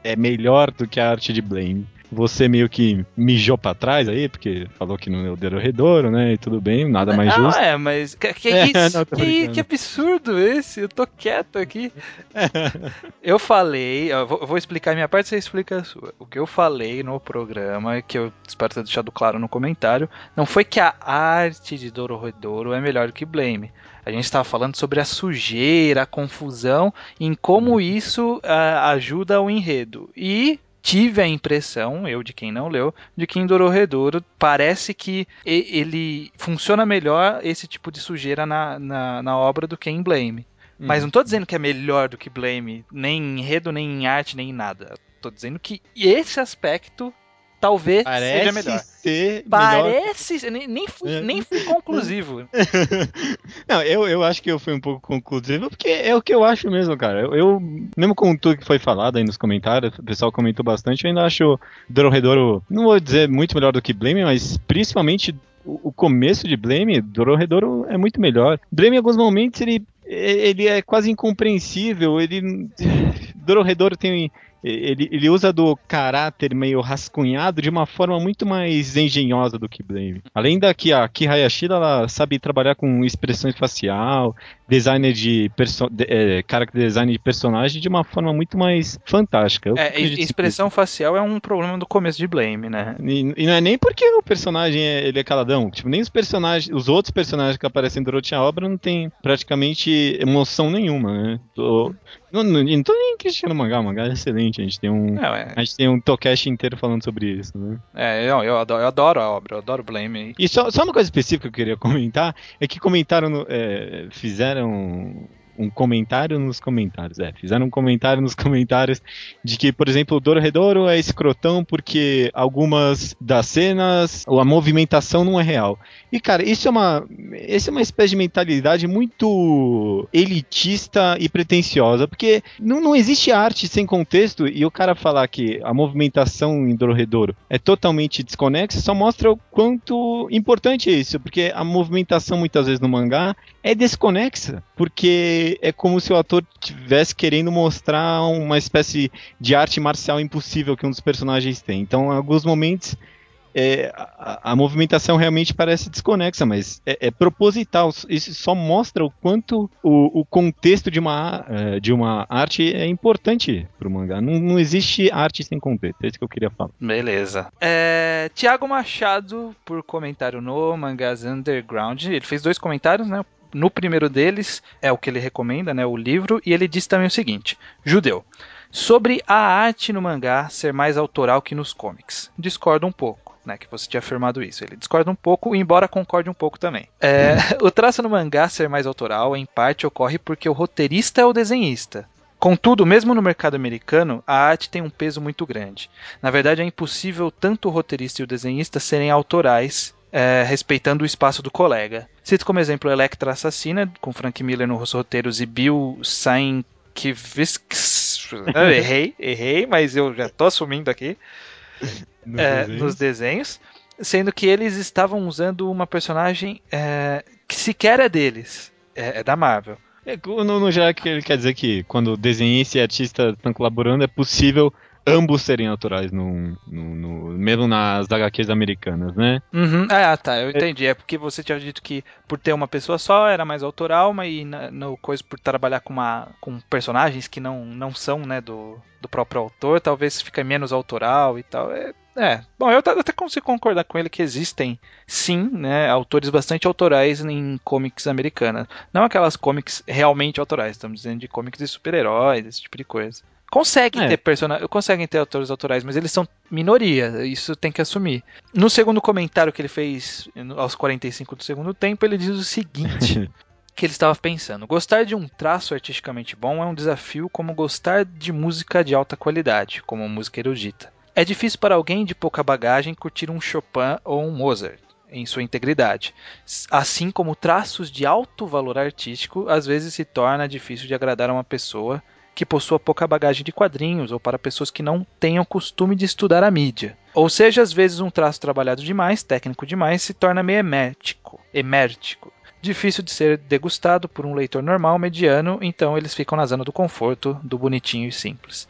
Speaker 1: é melhor do que a arte de Blame. Você meio que mijou pra trás aí, porque falou que não é o Doro Redouro, né? E tudo bem, nada mais
Speaker 2: não,
Speaker 1: justo.
Speaker 2: é, mas que, que
Speaker 1: É,
Speaker 2: isso?
Speaker 1: não,
Speaker 2: que, que absurdo esse? Eu tô quieto aqui. Eu falei, eu vou, eu vou explicar a minha parte, você explica a sua. O que eu falei no programa, que eu espero ter deixado claro no comentário, não foi que a arte de Dororedoro é melhor do que Blame. A gente estava falando sobre a sujeira, a confusão, em como isso ah, ajuda o enredo. E tive a impressão, eu de quem não leu, de que em Dororedoro parece que ele funciona melhor esse tipo de sujeira na, na, na obra do que em Blame. Mas não tô dizendo que é melhor do que Blame, nem em enredo, nem em arte, nem em nada. Tô dizendo que esse aspecto talvez
Speaker 1: Parece
Speaker 2: seja melhor.
Speaker 1: ser melhor.
Speaker 2: Parece, nem, nem, fui,
Speaker 1: É.
Speaker 2: nem fui conclusivo.
Speaker 1: Não, eu, eu acho que eu fui um pouco conclusivo, porque é o que eu acho mesmo, cara. Eu, eu- mesmo com tudo que foi falado aí nos comentários, o pessoal comentou bastante, eu ainda acho Dororedoro, não vou dizer muito melhor do que Blame, mas principalmente o, o começo de Blame, Dororedoro é muito melhor. Blame, em alguns momentos, ele, ele é quase incompreensível, ele... Dororedoro tem... Ele, ele usa do caráter meio rascunhado de uma forma muito mais engenhosa do que Blame. Além da que a Ki ela sabe trabalhar com expressão facial, designer de, perso de é, character design de personagem de uma forma muito mais fantástica. Eu
Speaker 2: É, expressão facial é um problema do começo de Blame, né?
Speaker 1: e, e não é nem porque o personagem é, ele é caladão. Tipo, nem os personagens, os outros personagens que aparecem durante a obra não tem praticamente emoção nenhuma, né? Tô- não, não, não tô nem criticando o mangá, o mangá é excelente. A gente tem um,
Speaker 2: Não, é,
Speaker 1: a gente tem um Tokeshi inteiro falando sobre isso, né?
Speaker 2: é, eu, eu adoro, eu adoro a obra, eu adoro Blame.
Speaker 1: E só, só uma coisa específica que eu queria comentar é que comentaram, no- é, fizeram um comentário nos comentários, é, fizeram um comentário nos comentários de que, por exemplo, o Dororedoro é escrotão porque algumas das cenas, ou a movimentação não é real. E cara, isso é uma, isso é uma espécie de mentalidade muito elitista e pretensiosa, porque não, não existe arte sem contexto e o cara falar que a movimentação em Dororedoro é totalmente desconexa só mostra o quanto importante é isso, porque a movimentação muitas vezes no mangá é desconexa, porque é como se o ator tivesse querendo mostrar uma espécie de arte marcial impossível que um dos personagens tem. Então, em alguns momentos é, a, a movimentação realmente parece desconexa, mas é, é proposital. Isso só mostra o quanto o, o contexto de uma, eh, de uma arte é importante para o mangá. Não, não existe arte sem contexto. É isso que eu queria falar.
Speaker 2: Beleza. É, Tiago Machado, por comentário no Mangás Underground, ele fez dois comentários, né? No primeiro deles é o que ele recomenda, né? O livro, e ele diz também o seguinte: Judeu. Sobre a arte no mangá ser mais autoral que nos comics. Discordo um pouco, né? Que você tinha afirmado isso. Ele discorda um pouco, embora concorde um pouco também. É, o traço no mangá ser mais autoral, em parte, ocorre porque o roteirista é o desenhista. Contudo, mesmo no mercado americano, a arte tem um peso muito grande. Na verdade, é impossível tanto o roteirista e o desenhista serem autorais é, respeitando o espaço do colega. Cito como exemplo Electra Assassina, com Frank Miller nos roteiros e Bill Sienkiewicz. errei, errei, mas eu já tô assumindo aqui. Nos, é, desenhos. nos desenhos. Sendo que eles estavam usando uma personagem é, que sequer é deles. É, é da Marvel.
Speaker 1: É, no, no geral, quer dizer que quando desenhista e artista estão colaborando, é possível ambos serem autorais, no, no, no, mesmo nas HQs americanas, né?
Speaker 2: Uhum. Ah, tá, eu entendi. É porque você tinha dito que por ter uma pessoa só era mais autoral, mas no coisa por trabalhar com, uma, com personagens que não, não são né, do, do próprio autor, talvez fique menos autoral e tal. É, é, bom, eu até consigo concordar com ele que existem, sim, né, autores bastante autorais em comics americanas. Não aquelas comics realmente autorais, estamos dizendo de comics de super-heróis, esse tipo de coisa. Conseguem é. ter personagens, conseguem ter autores autorais, mas eles são minoria, isso tem que assumir. No segundo comentário que ele fez aos 45 do segundo tempo, ele diz o seguinte: que ele estava pensando. Gostar de um traço artisticamente bom é um desafio como gostar de música de alta qualidade, como música erudita. É difícil para alguém de pouca bagagem curtir um Chopin ou um Mozart em sua integridade. Assim como traços de alto valor artístico às vezes se torna difícil de agradar a uma pessoa que possua pouca bagagem de quadrinhos ou para pessoas que não tenham costume de estudar a mídia. Ou seja, às vezes um traço trabalhado demais, técnico demais, se torna meio emértico, emértico. Difícil de ser degustado por um leitor normal, mediano, então eles ficam na zona do conforto, do bonitinho e simples.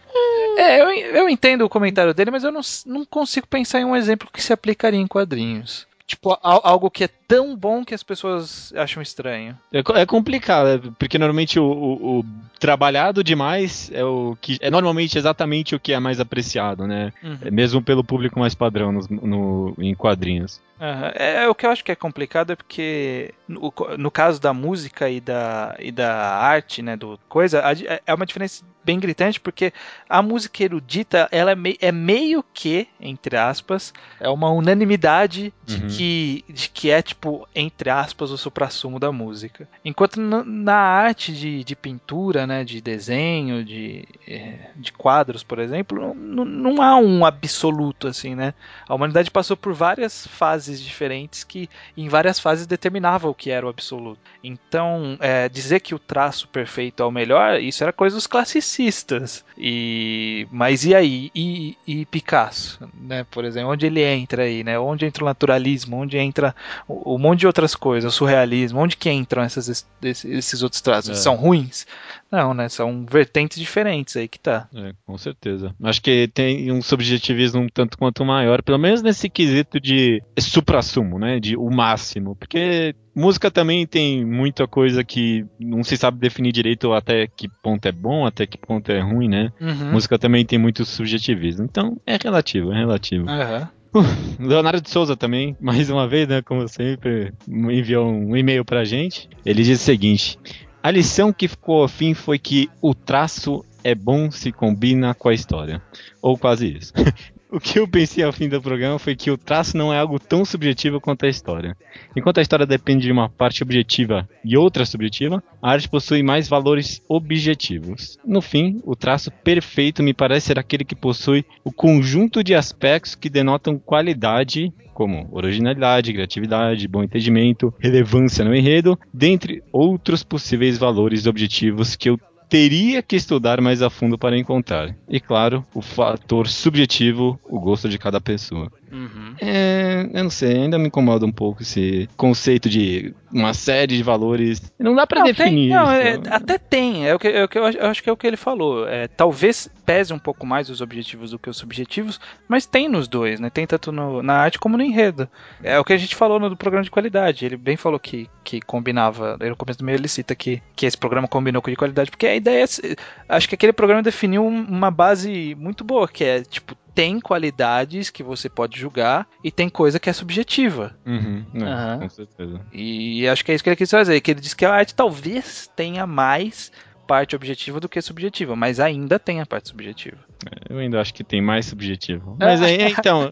Speaker 2: É, eu, eu entendo o comentário dele, mas eu não, não consigo pensar em um exemplo que se aplicaria em quadrinhos. Tipo, algo que é tão bom que as pessoas acham estranho.
Speaker 1: É, é complicado, é, porque normalmente o, o, o, trabalhado demais é o que é normalmente exatamente o que é mais apreciado, né? Uhum. É mesmo pelo público mais padrão no, no em quadrinhos.
Speaker 2: Uhum. É, o que eu acho que é complicado é porque no, no, caso da música e da, e da arte, né, do coisa, é uma diferença bem gritante porque a música erudita ela é, mei, é meio que entre aspas é uma unanimidade de uhum. que de que é tipo entre aspas o suprassumo da música, enquanto na, na arte de, de pintura, né, de desenho, de, é, de quadros, por exemplo, não, há um absoluto assim, né? A humanidade passou por várias fases fases diferentes que em várias fases determinava o que era o absoluto. Então, é, dizer que o traço perfeito é o melhor, isso era coisa dos classicistas. E mas e aí? E, e Picasso, né? Por exemplo, onde ele entra aí, né? Onde entra o naturalismo? Onde entra um monte de outras coisas, o surrealismo? Onde que entram essas, esses outros traços? É. São ruins? Não, né? São vertentes diferentes aí que tá.
Speaker 1: É, com certeza. Acho que tem um subjetivismo um tanto quanto maior, pelo menos nesse quesito de supra-sumo, né? De o máximo. Porque música também tem muita coisa que não se sabe definir direito até que ponto é bom, até que ponto é ruim, né? Uhum. Música também tem muito subjetivismo. Então é relativo, é relativo. Uhum. Leonardo de Souza também, mais uma vez, né, como sempre, enviou um e-mail pra gente. Ele diz o seguinte: A lição que ficou ao fim foi que o traço é bom se combina com a história. Ou quase isso. O que eu pensei ao fim do programa foi que o traço não é algo tão subjetivo quanto a história. Enquanto a história depende de uma parte objetiva e outra subjetiva, a arte possui mais valores objetivos. No fim, o traço perfeito me parece ser aquele que possui o conjunto de aspectos que denotam qualidade como originalidade, criatividade, bom entendimento, relevância no enredo, dentre outros possíveis valores objetivos que eu teria que estudar mais a fundo para encontrar. E claro, o fator subjetivo, o gosto de cada pessoa. Uhum. É, eu não sei, ainda me incomoda um pouco esse conceito de uma série de valores. Não dá para definir. Tem, não,
Speaker 2: é, até tem. É o que, é o que eu, eu, acho que é o que ele falou. É, talvez pese um pouco mais os objetivos do que os subjetivos, mas tem nos dois, né? Tem tanto no, na arte como no enredo. É o que a gente falou no programa de qualidade. Ele bem falou que, que combinava. No começo do meio ele cita que, que esse programa combinou com de qualidade, porque a ideia é. Acho que aquele programa definiu uma base muito boa, que é tipo tem qualidades que você pode julgar e tem coisa que é subjetiva.
Speaker 1: Uhum, uhum. Com certeza.
Speaker 2: E acho que é isso que ele quis fazer, que ele disse que a arte talvez tenha mais parte objetiva do que subjetiva, mas ainda tem a parte subjetiva.
Speaker 1: É, eu ainda acho que tem mais subjetivo. Mas aí, então,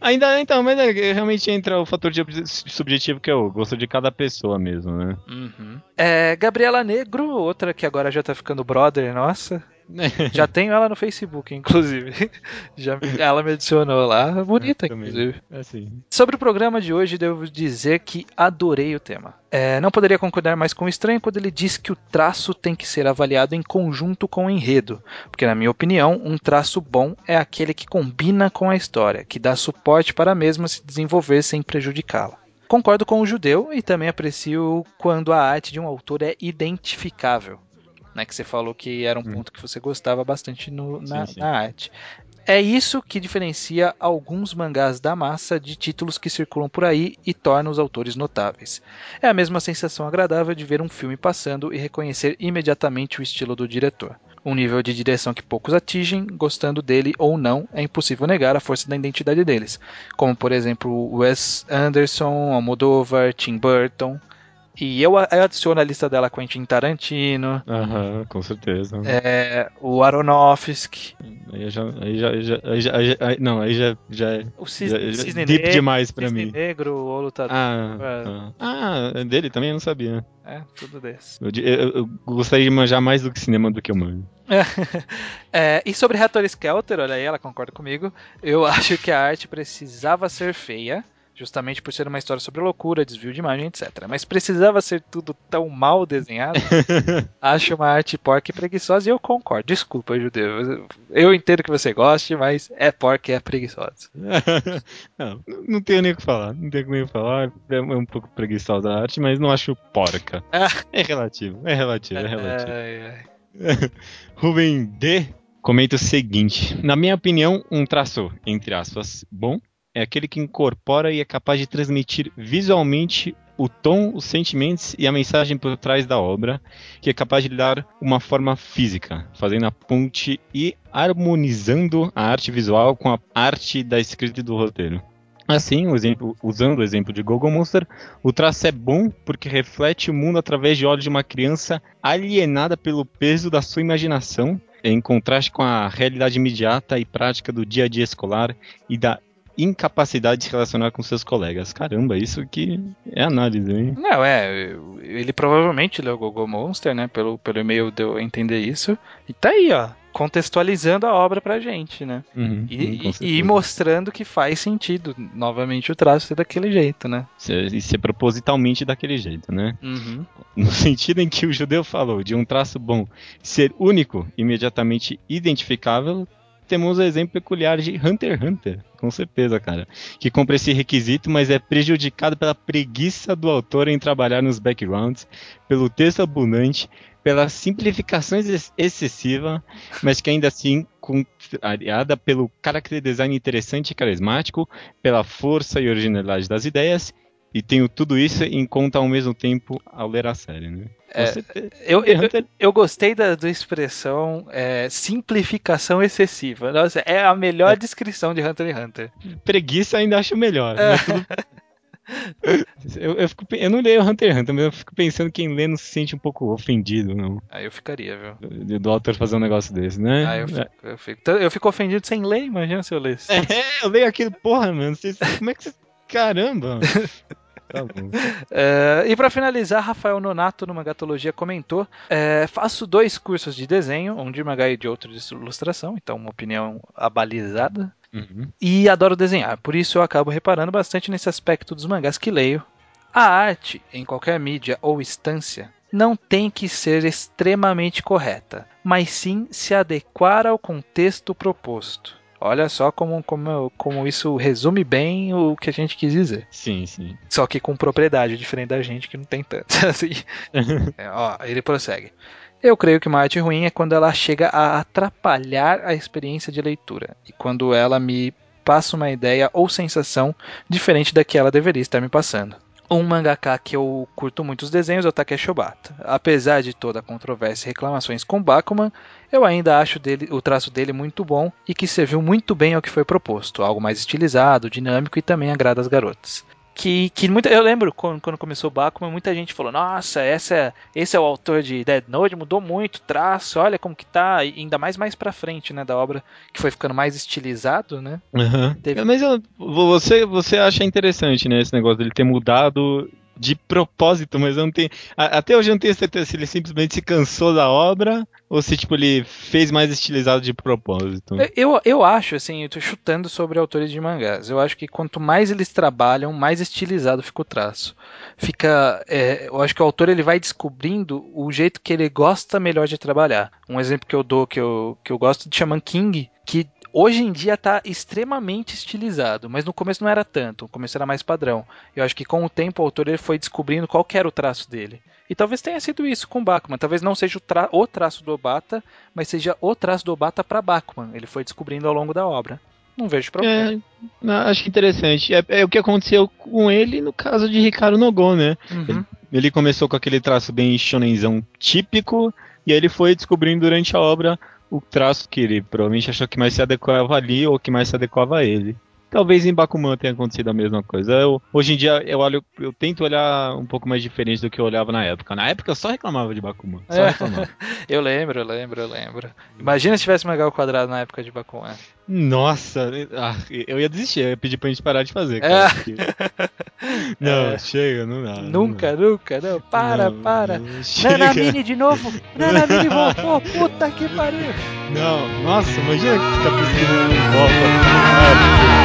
Speaker 1: ainda então, mas é, realmente entra o fator subjetivo que é o gosto de cada pessoa mesmo, né?
Speaker 2: Uhum. É, Gabriela Negro, outra que agora já tá ficando brother, nossa. Já tenho ela no Facebook, inclusive. Já, ela me adicionou lá. Bonita,
Speaker 1: É,
Speaker 2: inclusive.
Speaker 1: Assim.
Speaker 2: Sobre o programa de hoje, devo dizer que adorei o tema. É, não poderia concordar mais com o estranho quando ele diz que o traço tem que ser avaliado em conjunto com o enredo, porque, na minha opinião, um traço bom é aquele que combina com a história, que dá suporte para a mesma se desenvolver sem prejudicá-la. Concordo com o judeu e também aprecio quando a arte de um autor é identificável. Né, que você falou que era um
Speaker 1: Hum.
Speaker 2: ponto que você gostava bastante no- na,
Speaker 1: Sim, sim.
Speaker 2: na arte. É isso que diferencia alguns mangás da massa de títulos que circulam por aí e torna os autores notáveis. É a mesma sensação agradável de ver um filme passando e reconhecer imediatamente o estilo do diretor. Um nível de direção que poucos atingem, gostando dele ou não, é impossível negar a força da identidade deles, como por exemplo Wes Anderson, Almodóvar, Tim Burton. E eu adiciono a lista dela Quentin Tarantino,
Speaker 1: Aham, com certeza.
Speaker 2: é, o Aronofsky,
Speaker 1: Aí já, aí já, aí já, aí já, aí não, aí já, já é
Speaker 2: o Cisne,
Speaker 1: já-
Speaker 2: Cisne
Speaker 1: deep
Speaker 2: Negro,
Speaker 1: demais pra
Speaker 2: Cisne
Speaker 1: mim.
Speaker 2: Negro, o Lutador.
Speaker 1: Ah, ah, ah, é dele também eu não sabia.
Speaker 2: É, tudo desse.
Speaker 1: Eu, eu- eu gostaria de manjar mais do que cinema do que eu manjo.
Speaker 2: É, e sobre Hattori Skelter, olha aí, ela concorda comigo. Eu acho que a arte precisava ser feia, justamente por ser uma história sobre loucura, desvio de imagem, etc. Mas precisava ser tudo tão mal desenhado. acho uma arte porca e preguiçosa e eu concordo. Desculpa, judeu. Eu entendo que você goste, mas é porca e é preguiçosa.
Speaker 1: não, não tenho nem o que falar. Não tenho nem o que falar. É um pouco preguiçosa a arte, mas não acho porca.
Speaker 2: Ah.
Speaker 1: É relativo, é relativo, é relativo.
Speaker 2: Ai, ai.
Speaker 1: Rubem D comenta o seguinte: Na minha opinião, um traço, entre aspas, bom é aquele que incorpora e é capaz de transmitir visualmente o tom, os sentimentos e a mensagem por trás da obra, que é capaz de dar uma forma física, fazendo a ponte e harmonizando a arte visual com a arte da escrita e do roteiro. Assim, o exemplo- usando o exemplo de Gogo Monster, o traço é bom porque reflete o mundo através de olhos de uma criança alienada pelo peso da sua imaginação, em contraste com a realidade imediata e prática do dia a dia escolar e da incapacidade de se relacionar com seus colegas. Caramba, isso que é análise, hein?
Speaker 2: Não, é, ele provavelmente leu Gogo Monster, né? Pelo, pelo e-mail deu a entender isso. E tá aí, ó, contextualizando a obra pra gente, né?
Speaker 1: Uhum,
Speaker 2: E, e- e mostrando que faz sentido, novamente, o traço ser daquele jeito, né?
Speaker 1: E ser propositalmente daquele jeito, né?
Speaker 2: Uhum.
Speaker 1: No sentido em que o judeu falou de um traço bom ser único, imediatamente identificável, temos o exemplo peculiar de Hunter x Hunter, com certeza, cara. Que cumpre esse requisito, mas é prejudicado pela preguiça do autor em trabalhar nos backgrounds, pelo texto abundante, pela simplificação ex- excessiva, mas que ainda assim contrariada pelo character design interessante e carismático, pela força e originalidade das ideias, e tenho tudo isso em conta ao mesmo tempo ao ler a série, né?
Speaker 2: É. Eu, eu, eu gostei da, da expressão é, simplificação excessiva. Nossa, é a melhor descrição de Hunter x Hunter.
Speaker 1: Preguiça ainda acho melhor. mas tudo- eu, eu, fico eu não leio Hunter x Hunter, mas eu fico pensando que quem lê não se sente um pouco ofendido, não.
Speaker 2: Aí eu ficaria, viu?
Speaker 1: Do, do autor fazer um negócio desse, né?
Speaker 2: Aí eu fico, eu, fico, eu fico ofendido sem ler, imagina se eu lesse.
Speaker 1: É, eu leio aquilo, porra, mano. Como é que vocês. Caramba! Tá bom.
Speaker 2: É, e para finalizar, Rafael Nonato no Mangatologia comentou: é, faço dois cursos de desenho, um de mangá e de outro de ilustração, então uma opinião abalizada.
Speaker 1: Uhum.
Speaker 2: E adoro desenhar, por isso eu acabo reparando bastante nesse aspecto dos mangás que leio. A arte, em qualquer mídia ou instância, não tem que ser extremamente correta, mas sim se adequar ao contexto proposto. Olha só como, como, como isso resume bem o que a gente quis dizer.
Speaker 1: Sim, sim.
Speaker 2: Só que com propriedade, diferente da gente que não tem tanto. Assim. É, ó, ele prossegue. Eu creio que uma arte ruim é quando ela chega a atrapalhar a experiência de leitura e quando ela me passa uma ideia ou sensação diferente da que ela deveria estar me passando. Um mangaka que eu curto muito os desenhos é o Takeshi Obata. Apesar de toda a controvérsia e reclamações com Bakuman, eu ainda acho dele- o traço dele muito bom e que serviu muito bem ao que foi proposto, algo mais estilizado, dinâmico e também agrada as garotas. Que, que muita, eu lembro quando, quando começou o Bakuman, muita gente falou: Nossa, essa é, esse é o autor de Dead Note, mudou muito o traço, olha como que tá, e ainda mais mais pra frente, né, da obra, que foi ficando mais estilizado, né?
Speaker 1: Uhum.
Speaker 2: Teve-
Speaker 1: Mas eu- você, você acha interessante, né, esse negócio dele ter mudado de propósito, mas eu não tenho. Até hoje eu não tenho certeza se ele simplesmente se cansou da obra ou se tipo ele fez mais estilizado de propósito.
Speaker 2: Eu, eu acho, assim, eu tô chutando sobre autores de mangás. Eu acho que quanto mais eles trabalham, mais estilizado fica o traço. Fica. É, eu acho que o autor ele vai descobrindo o jeito que ele gosta melhor de trabalhar. Um exemplo que eu dou, que eu, que eu gosto de Shaman King, que hoje em dia está extremamente estilizado, mas no começo não era tanto, no começo era mais padrão. Eu acho que com o tempo o autor ele foi descobrindo qual era o traço dele. E talvez tenha sido isso com Bakuman. Talvez não seja o, tra o traço do Obata, mas seja o traço do Obata para Bakuman. Ele foi descobrindo ao longo da obra. Não vejo problema.
Speaker 1: É, acho interessante. É, é, o que aconteceu com ele no caso de Ricardo Nogon, né? Uhum. Ele, ele, começou com aquele traço bem shonenzão típico, e aí ele foi descobrindo durante a obra o traço que ele provavelmente achou que mais se adequava ali ou que mais se adequava a ele. Talvez em Bakuman tenha acontecido a mesma coisa. Eu, hoje em dia eu olho, eu tento olhar um pouco mais diferente do que eu olhava na época. Na época eu só reclamava de Bakuman. Só
Speaker 2: é. reclamava. eu lembro, eu lembro, eu lembro. Imagina se tivesse Magal quadrado na época de Bakuman.
Speaker 1: Nossa, ah, eu ia desistir, eu ia pedir pra gente parar de fazer. Cara, é. Não, é. chega, não dá.
Speaker 2: Nunca,
Speaker 1: não
Speaker 2: nunca, não. Para, não, para. Nanamini de novo. Nanamini voltou. Puta que pariu.
Speaker 1: Não, nossa, imagina que fica pesquisando em volta.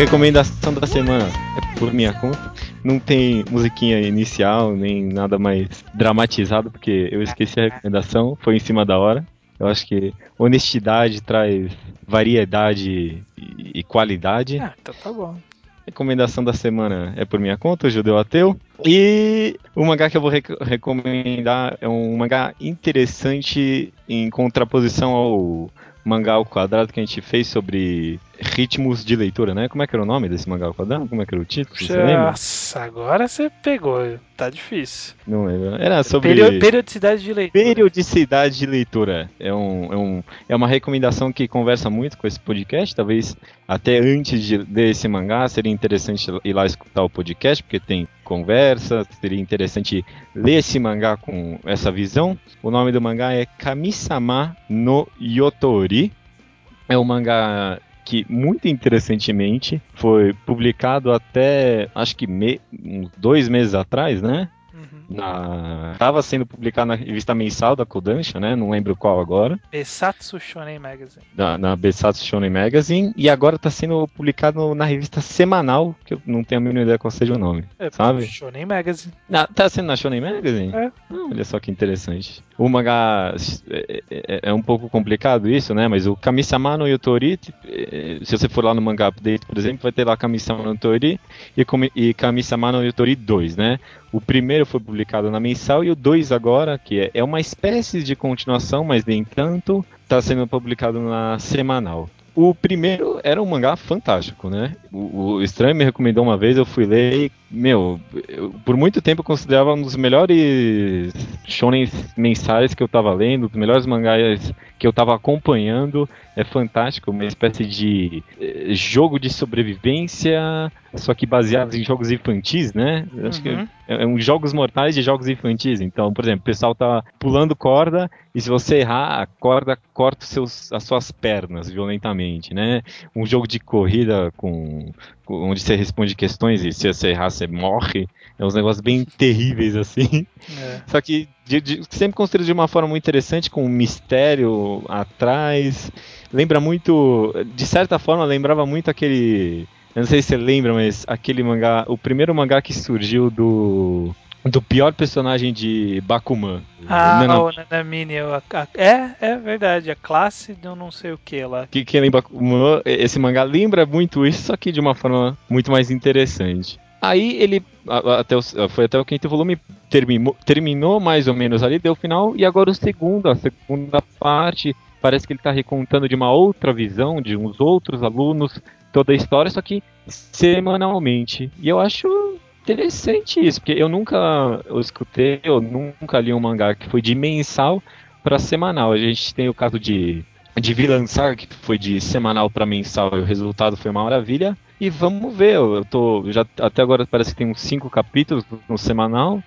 Speaker 1: Recomendação da semana é por minha conta. Não tem musiquinha inicial, nem nada mais dramatizado, porque eu esqueci a recomendação, foi em cima da hora. Eu acho que honestidade traz variedade e, qualidade.
Speaker 2: Ah, então tá bom.
Speaker 1: Recomendação da semana é por minha conta, o Judeu Ateu. E o mangá que eu vou rec recomendar é um mangá interessante em contraposição ao mangá ao quadrado que a gente fez sobre ritmos de leitura, né? Como é que era o nome desse mangá ao quadrado? Como é que era o título? Você
Speaker 2: Nossa, agora você pegou. Tá difícil.
Speaker 1: Não lembro. Era sobre.
Speaker 2: periodicidade de leitura.
Speaker 1: Periodicidade de leitura. É, um, é, um, é uma recomendação que conversa muito com esse podcast. Talvez até antes de ler esse mangá seria interessante ir lá escutar o podcast, porque tem conversa. Seria interessante ler esse mangá com essa visão. O nome do mangá é Kamisama no Yotori. É um mangá que muito interessantemente foi publicado até acho que me, dois meses atrás, né? Na estava sendo publicado na revista mensal da Kodansha, né? Não lembro qual agora.
Speaker 2: Besatsu Shonen Magazine.
Speaker 1: Na, na Besatsu Shonen Magazine e agora está sendo publicado na revista semanal, que eu não tenho a mínima ideia qual seja o nome, é, sabe?
Speaker 2: Shonen Magazine.
Speaker 1: Na, tá sendo na Shonen Magazine?
Speaker 2: É.
Speaker 1: Ah, olha só que interessante. O mangá é, é, é, um pouco complicado isso, né? Mas o Kamisama no Yotori, é, se você for lá no Manga Update, por exemplo, vai ter lá Kamisama no Yotori e, e Kamisama no Yotori 2, né? O primeiro foi publicado na mensal e o 2 agora, que é, é uma espécie de continuação, mas nem tanto, está sendo publicado na semanal. O primeiro era um mangá fantástico, né? O, o Estranho me recomendou uma vez, eu fui ler e, meu, eu, por muito tempo eu considerava um dos melhores shonen mensais que eu tava lendo, dos melhores mangás que eu tava acompanhando. É fantástico, uma espécie de eh, jogo de sobrevivência, só que baseado em jogos infantis, né? Acho uhum. que é, é um jogos mortais de jogos infantis. Então, por exemplo, o pessoal tá pulando corda e se você errar, a corda corta seus, as suas pernas violentamente, né? Um jogo de corrida com onde você responde questões e se você errar, você morre. É uns negócios bem terríveis assim. É. Só que de, de, sempre construído de uma forma muito interessante, com um mistério atrás. Lembra muito, de certa forma, lembrava muito aquele. Eu não sei se você lembra, mas aquele mangá, o primeiro mangá que surgiu do do pior personagem de Bakuman.
Speaker 2: Ah, Nana... o. É, é verdade. A classe do não sei o que lá.
Speaker 1: Que, que lembra Bakuman, esse mangá lembra muito isso, só que de uma forma muito mais interessante. Aí ele até o, foi até o quinto volume, terminou, terminou mais ou menos ali, deu final, e agora o segundo, a segunda parte, parece que ele está recontando de uma outra visão, de uns outros alunos toda a história, só que semanalmente. E eu acho interessante isso, porque eu nunca eu escutei, eu nunca li um mangá que foi de mensal para semanal. A gente tem o caso de de Villansar, que foi de semanal para mensal, e o resultado foi uma maravilha. E vamos ver, eu tô. Já, até agora parece que tem uns cinco capítulos no semanal.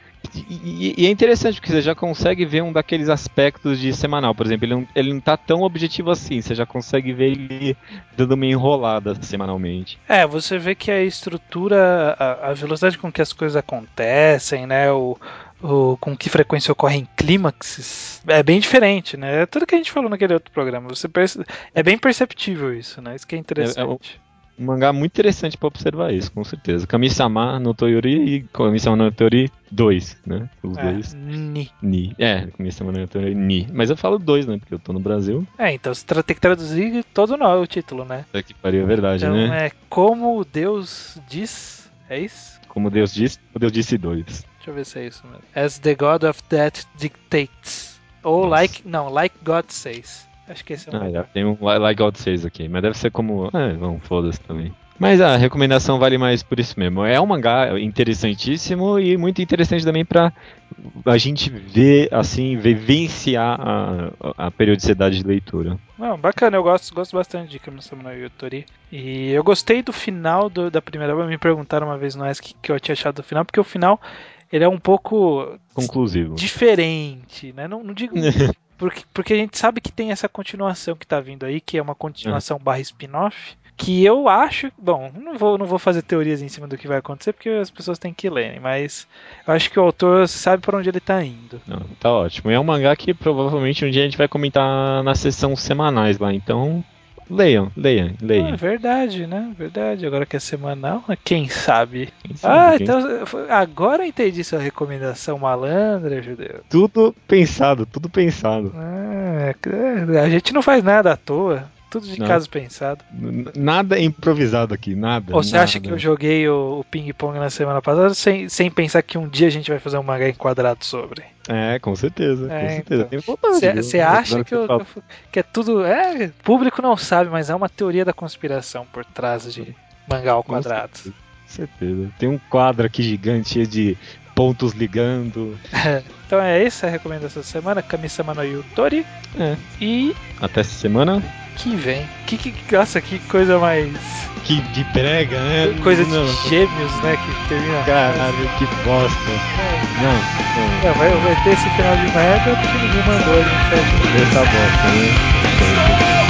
Speaker 1: E, e, é interessante porque você já consegue ver um daqueles aspectos de semanal. Por exemplo, ele não, ele não tá tão objetivo assim. Você já consegue ver ele dando uma enrolada semanalmente.
Speaker 2: É, você vê que a estrutura, a, a velocidade com que as coisas acontecem, né? O, o, com que frequência ocorrem clímaxes é bem diferente, né? É tudo que a gente falou naquele outro programa. Você perce... É bem perceptível isso, né? Isso que é interessante.
Speaker 1: Um mangá muito interessante para observar isso, com certeza. Kami-sama no Toyori e Kami-sama no Toyori 2, né? Os é, dois.
Speaker 2: Ni.
Speaker 1: Ni. É, Kami-sama no Toyori Ni. Mas eu falo dois, né? Porque eu tô no Brasil.
Speaker 2: É, então você tem que traduzir todo o título, né?
Speaker 1: É que pariu, é verdade,
Speaker 2: então,
Speaker 1: né?
Speaker 2: é Como Deus diz. É isso?
Speaker 1: Como Deus diz, o Deus disse dois.
Speaker 2: Deixa eu ver se é isso mesmo. As the God of Death dictates. Ou Nossa. like. Não, like God says. Acho que esse é
Speaker 1: um. Ah, já tem um Like God 6 aqui, mas deve ser como. É, vamos, foda-se também. Mas a recomendação vale mais por isso mesmo. É um mangá interessantíssimo e muito interessante também para a gente ver, assim, vivenciar a, a periodicidade de leitura.
Speaker 2: Não, bacana, eu gosto, gosto bastante de Kamisama no Yutori. E eu gostei do final do, da primeira obra. Me perguntaram uma vez no ESC que eu tinha achado do final, porque o final ele é um pouco
Speaker 1: conclusivo,
Speaker 2: diferente, né? Não, não digo porque, porque a gente sabe que tem essa continuação que tá vindo aí, que é uma continuação é. barra spin-off, que eu acho, bom, não vou, não vou fazer teorias em cima do que vai acontecer, porque as pessoas têm que lerem, mas eu acho que o autor sabe para onde ele tá indo.
Speaker 1: Não, tá ótimo. E é um mangá que provavelmente um dia a gente vai comentar na sessão semanais lá, então Leiam, leiam, leiam. Ah,
Speaker 2: verdade, né? Verdade. Agora que é semanal, né? quem sabe? Quem sabe ah, quem... então agora eu entendi sua recomendação malandra, judeu.
Speaker 1: Tudo pensado, tudo pensado.
Speaker 2: Ah, a gente não faz nada à toa. Tudo de não. caso pensado.
Speaker 1: Nada improvisado aqui, nada.
Speaker 2: Ou você
Speaker 1: nada.
Speaker 2: acha que eu joguei o, o ping-pong na semana passada sem, sem pensar que um dia a gente vai fazer um mangá enquadrado sobre?
Speaker 1: É, com certeza, é, com certeza.
Speaker 2: Então. Você acha que, eu, que, é tudo. É, público não sabe, mas é uma teoria da conspiração por trás de mangá ao quadrado. Com
Speaker 1: certeza. Tem um quadro aqui gigante cheio de pontos ligando.
Speaker 2: então é essa a recomendação da semana, Kami-sama no Yutori.
Speaker 1: É.
Speaker 2: E.
Speaker 1: Até essa semana.
Speaker 2: Que vem. Que, que, nossa, que coisa mais.
Speaker 1: Que de prega, né?
Speaker 2: Coisa Não. de gêmeos, né? Que termina.
Speaker 1: Caralho, que bosta. É. Não,
Speaker 2: não. É, vai, vai ter esse final de merda porque ninguém mandou a gente.
Speaker 1: Essa bosta, né?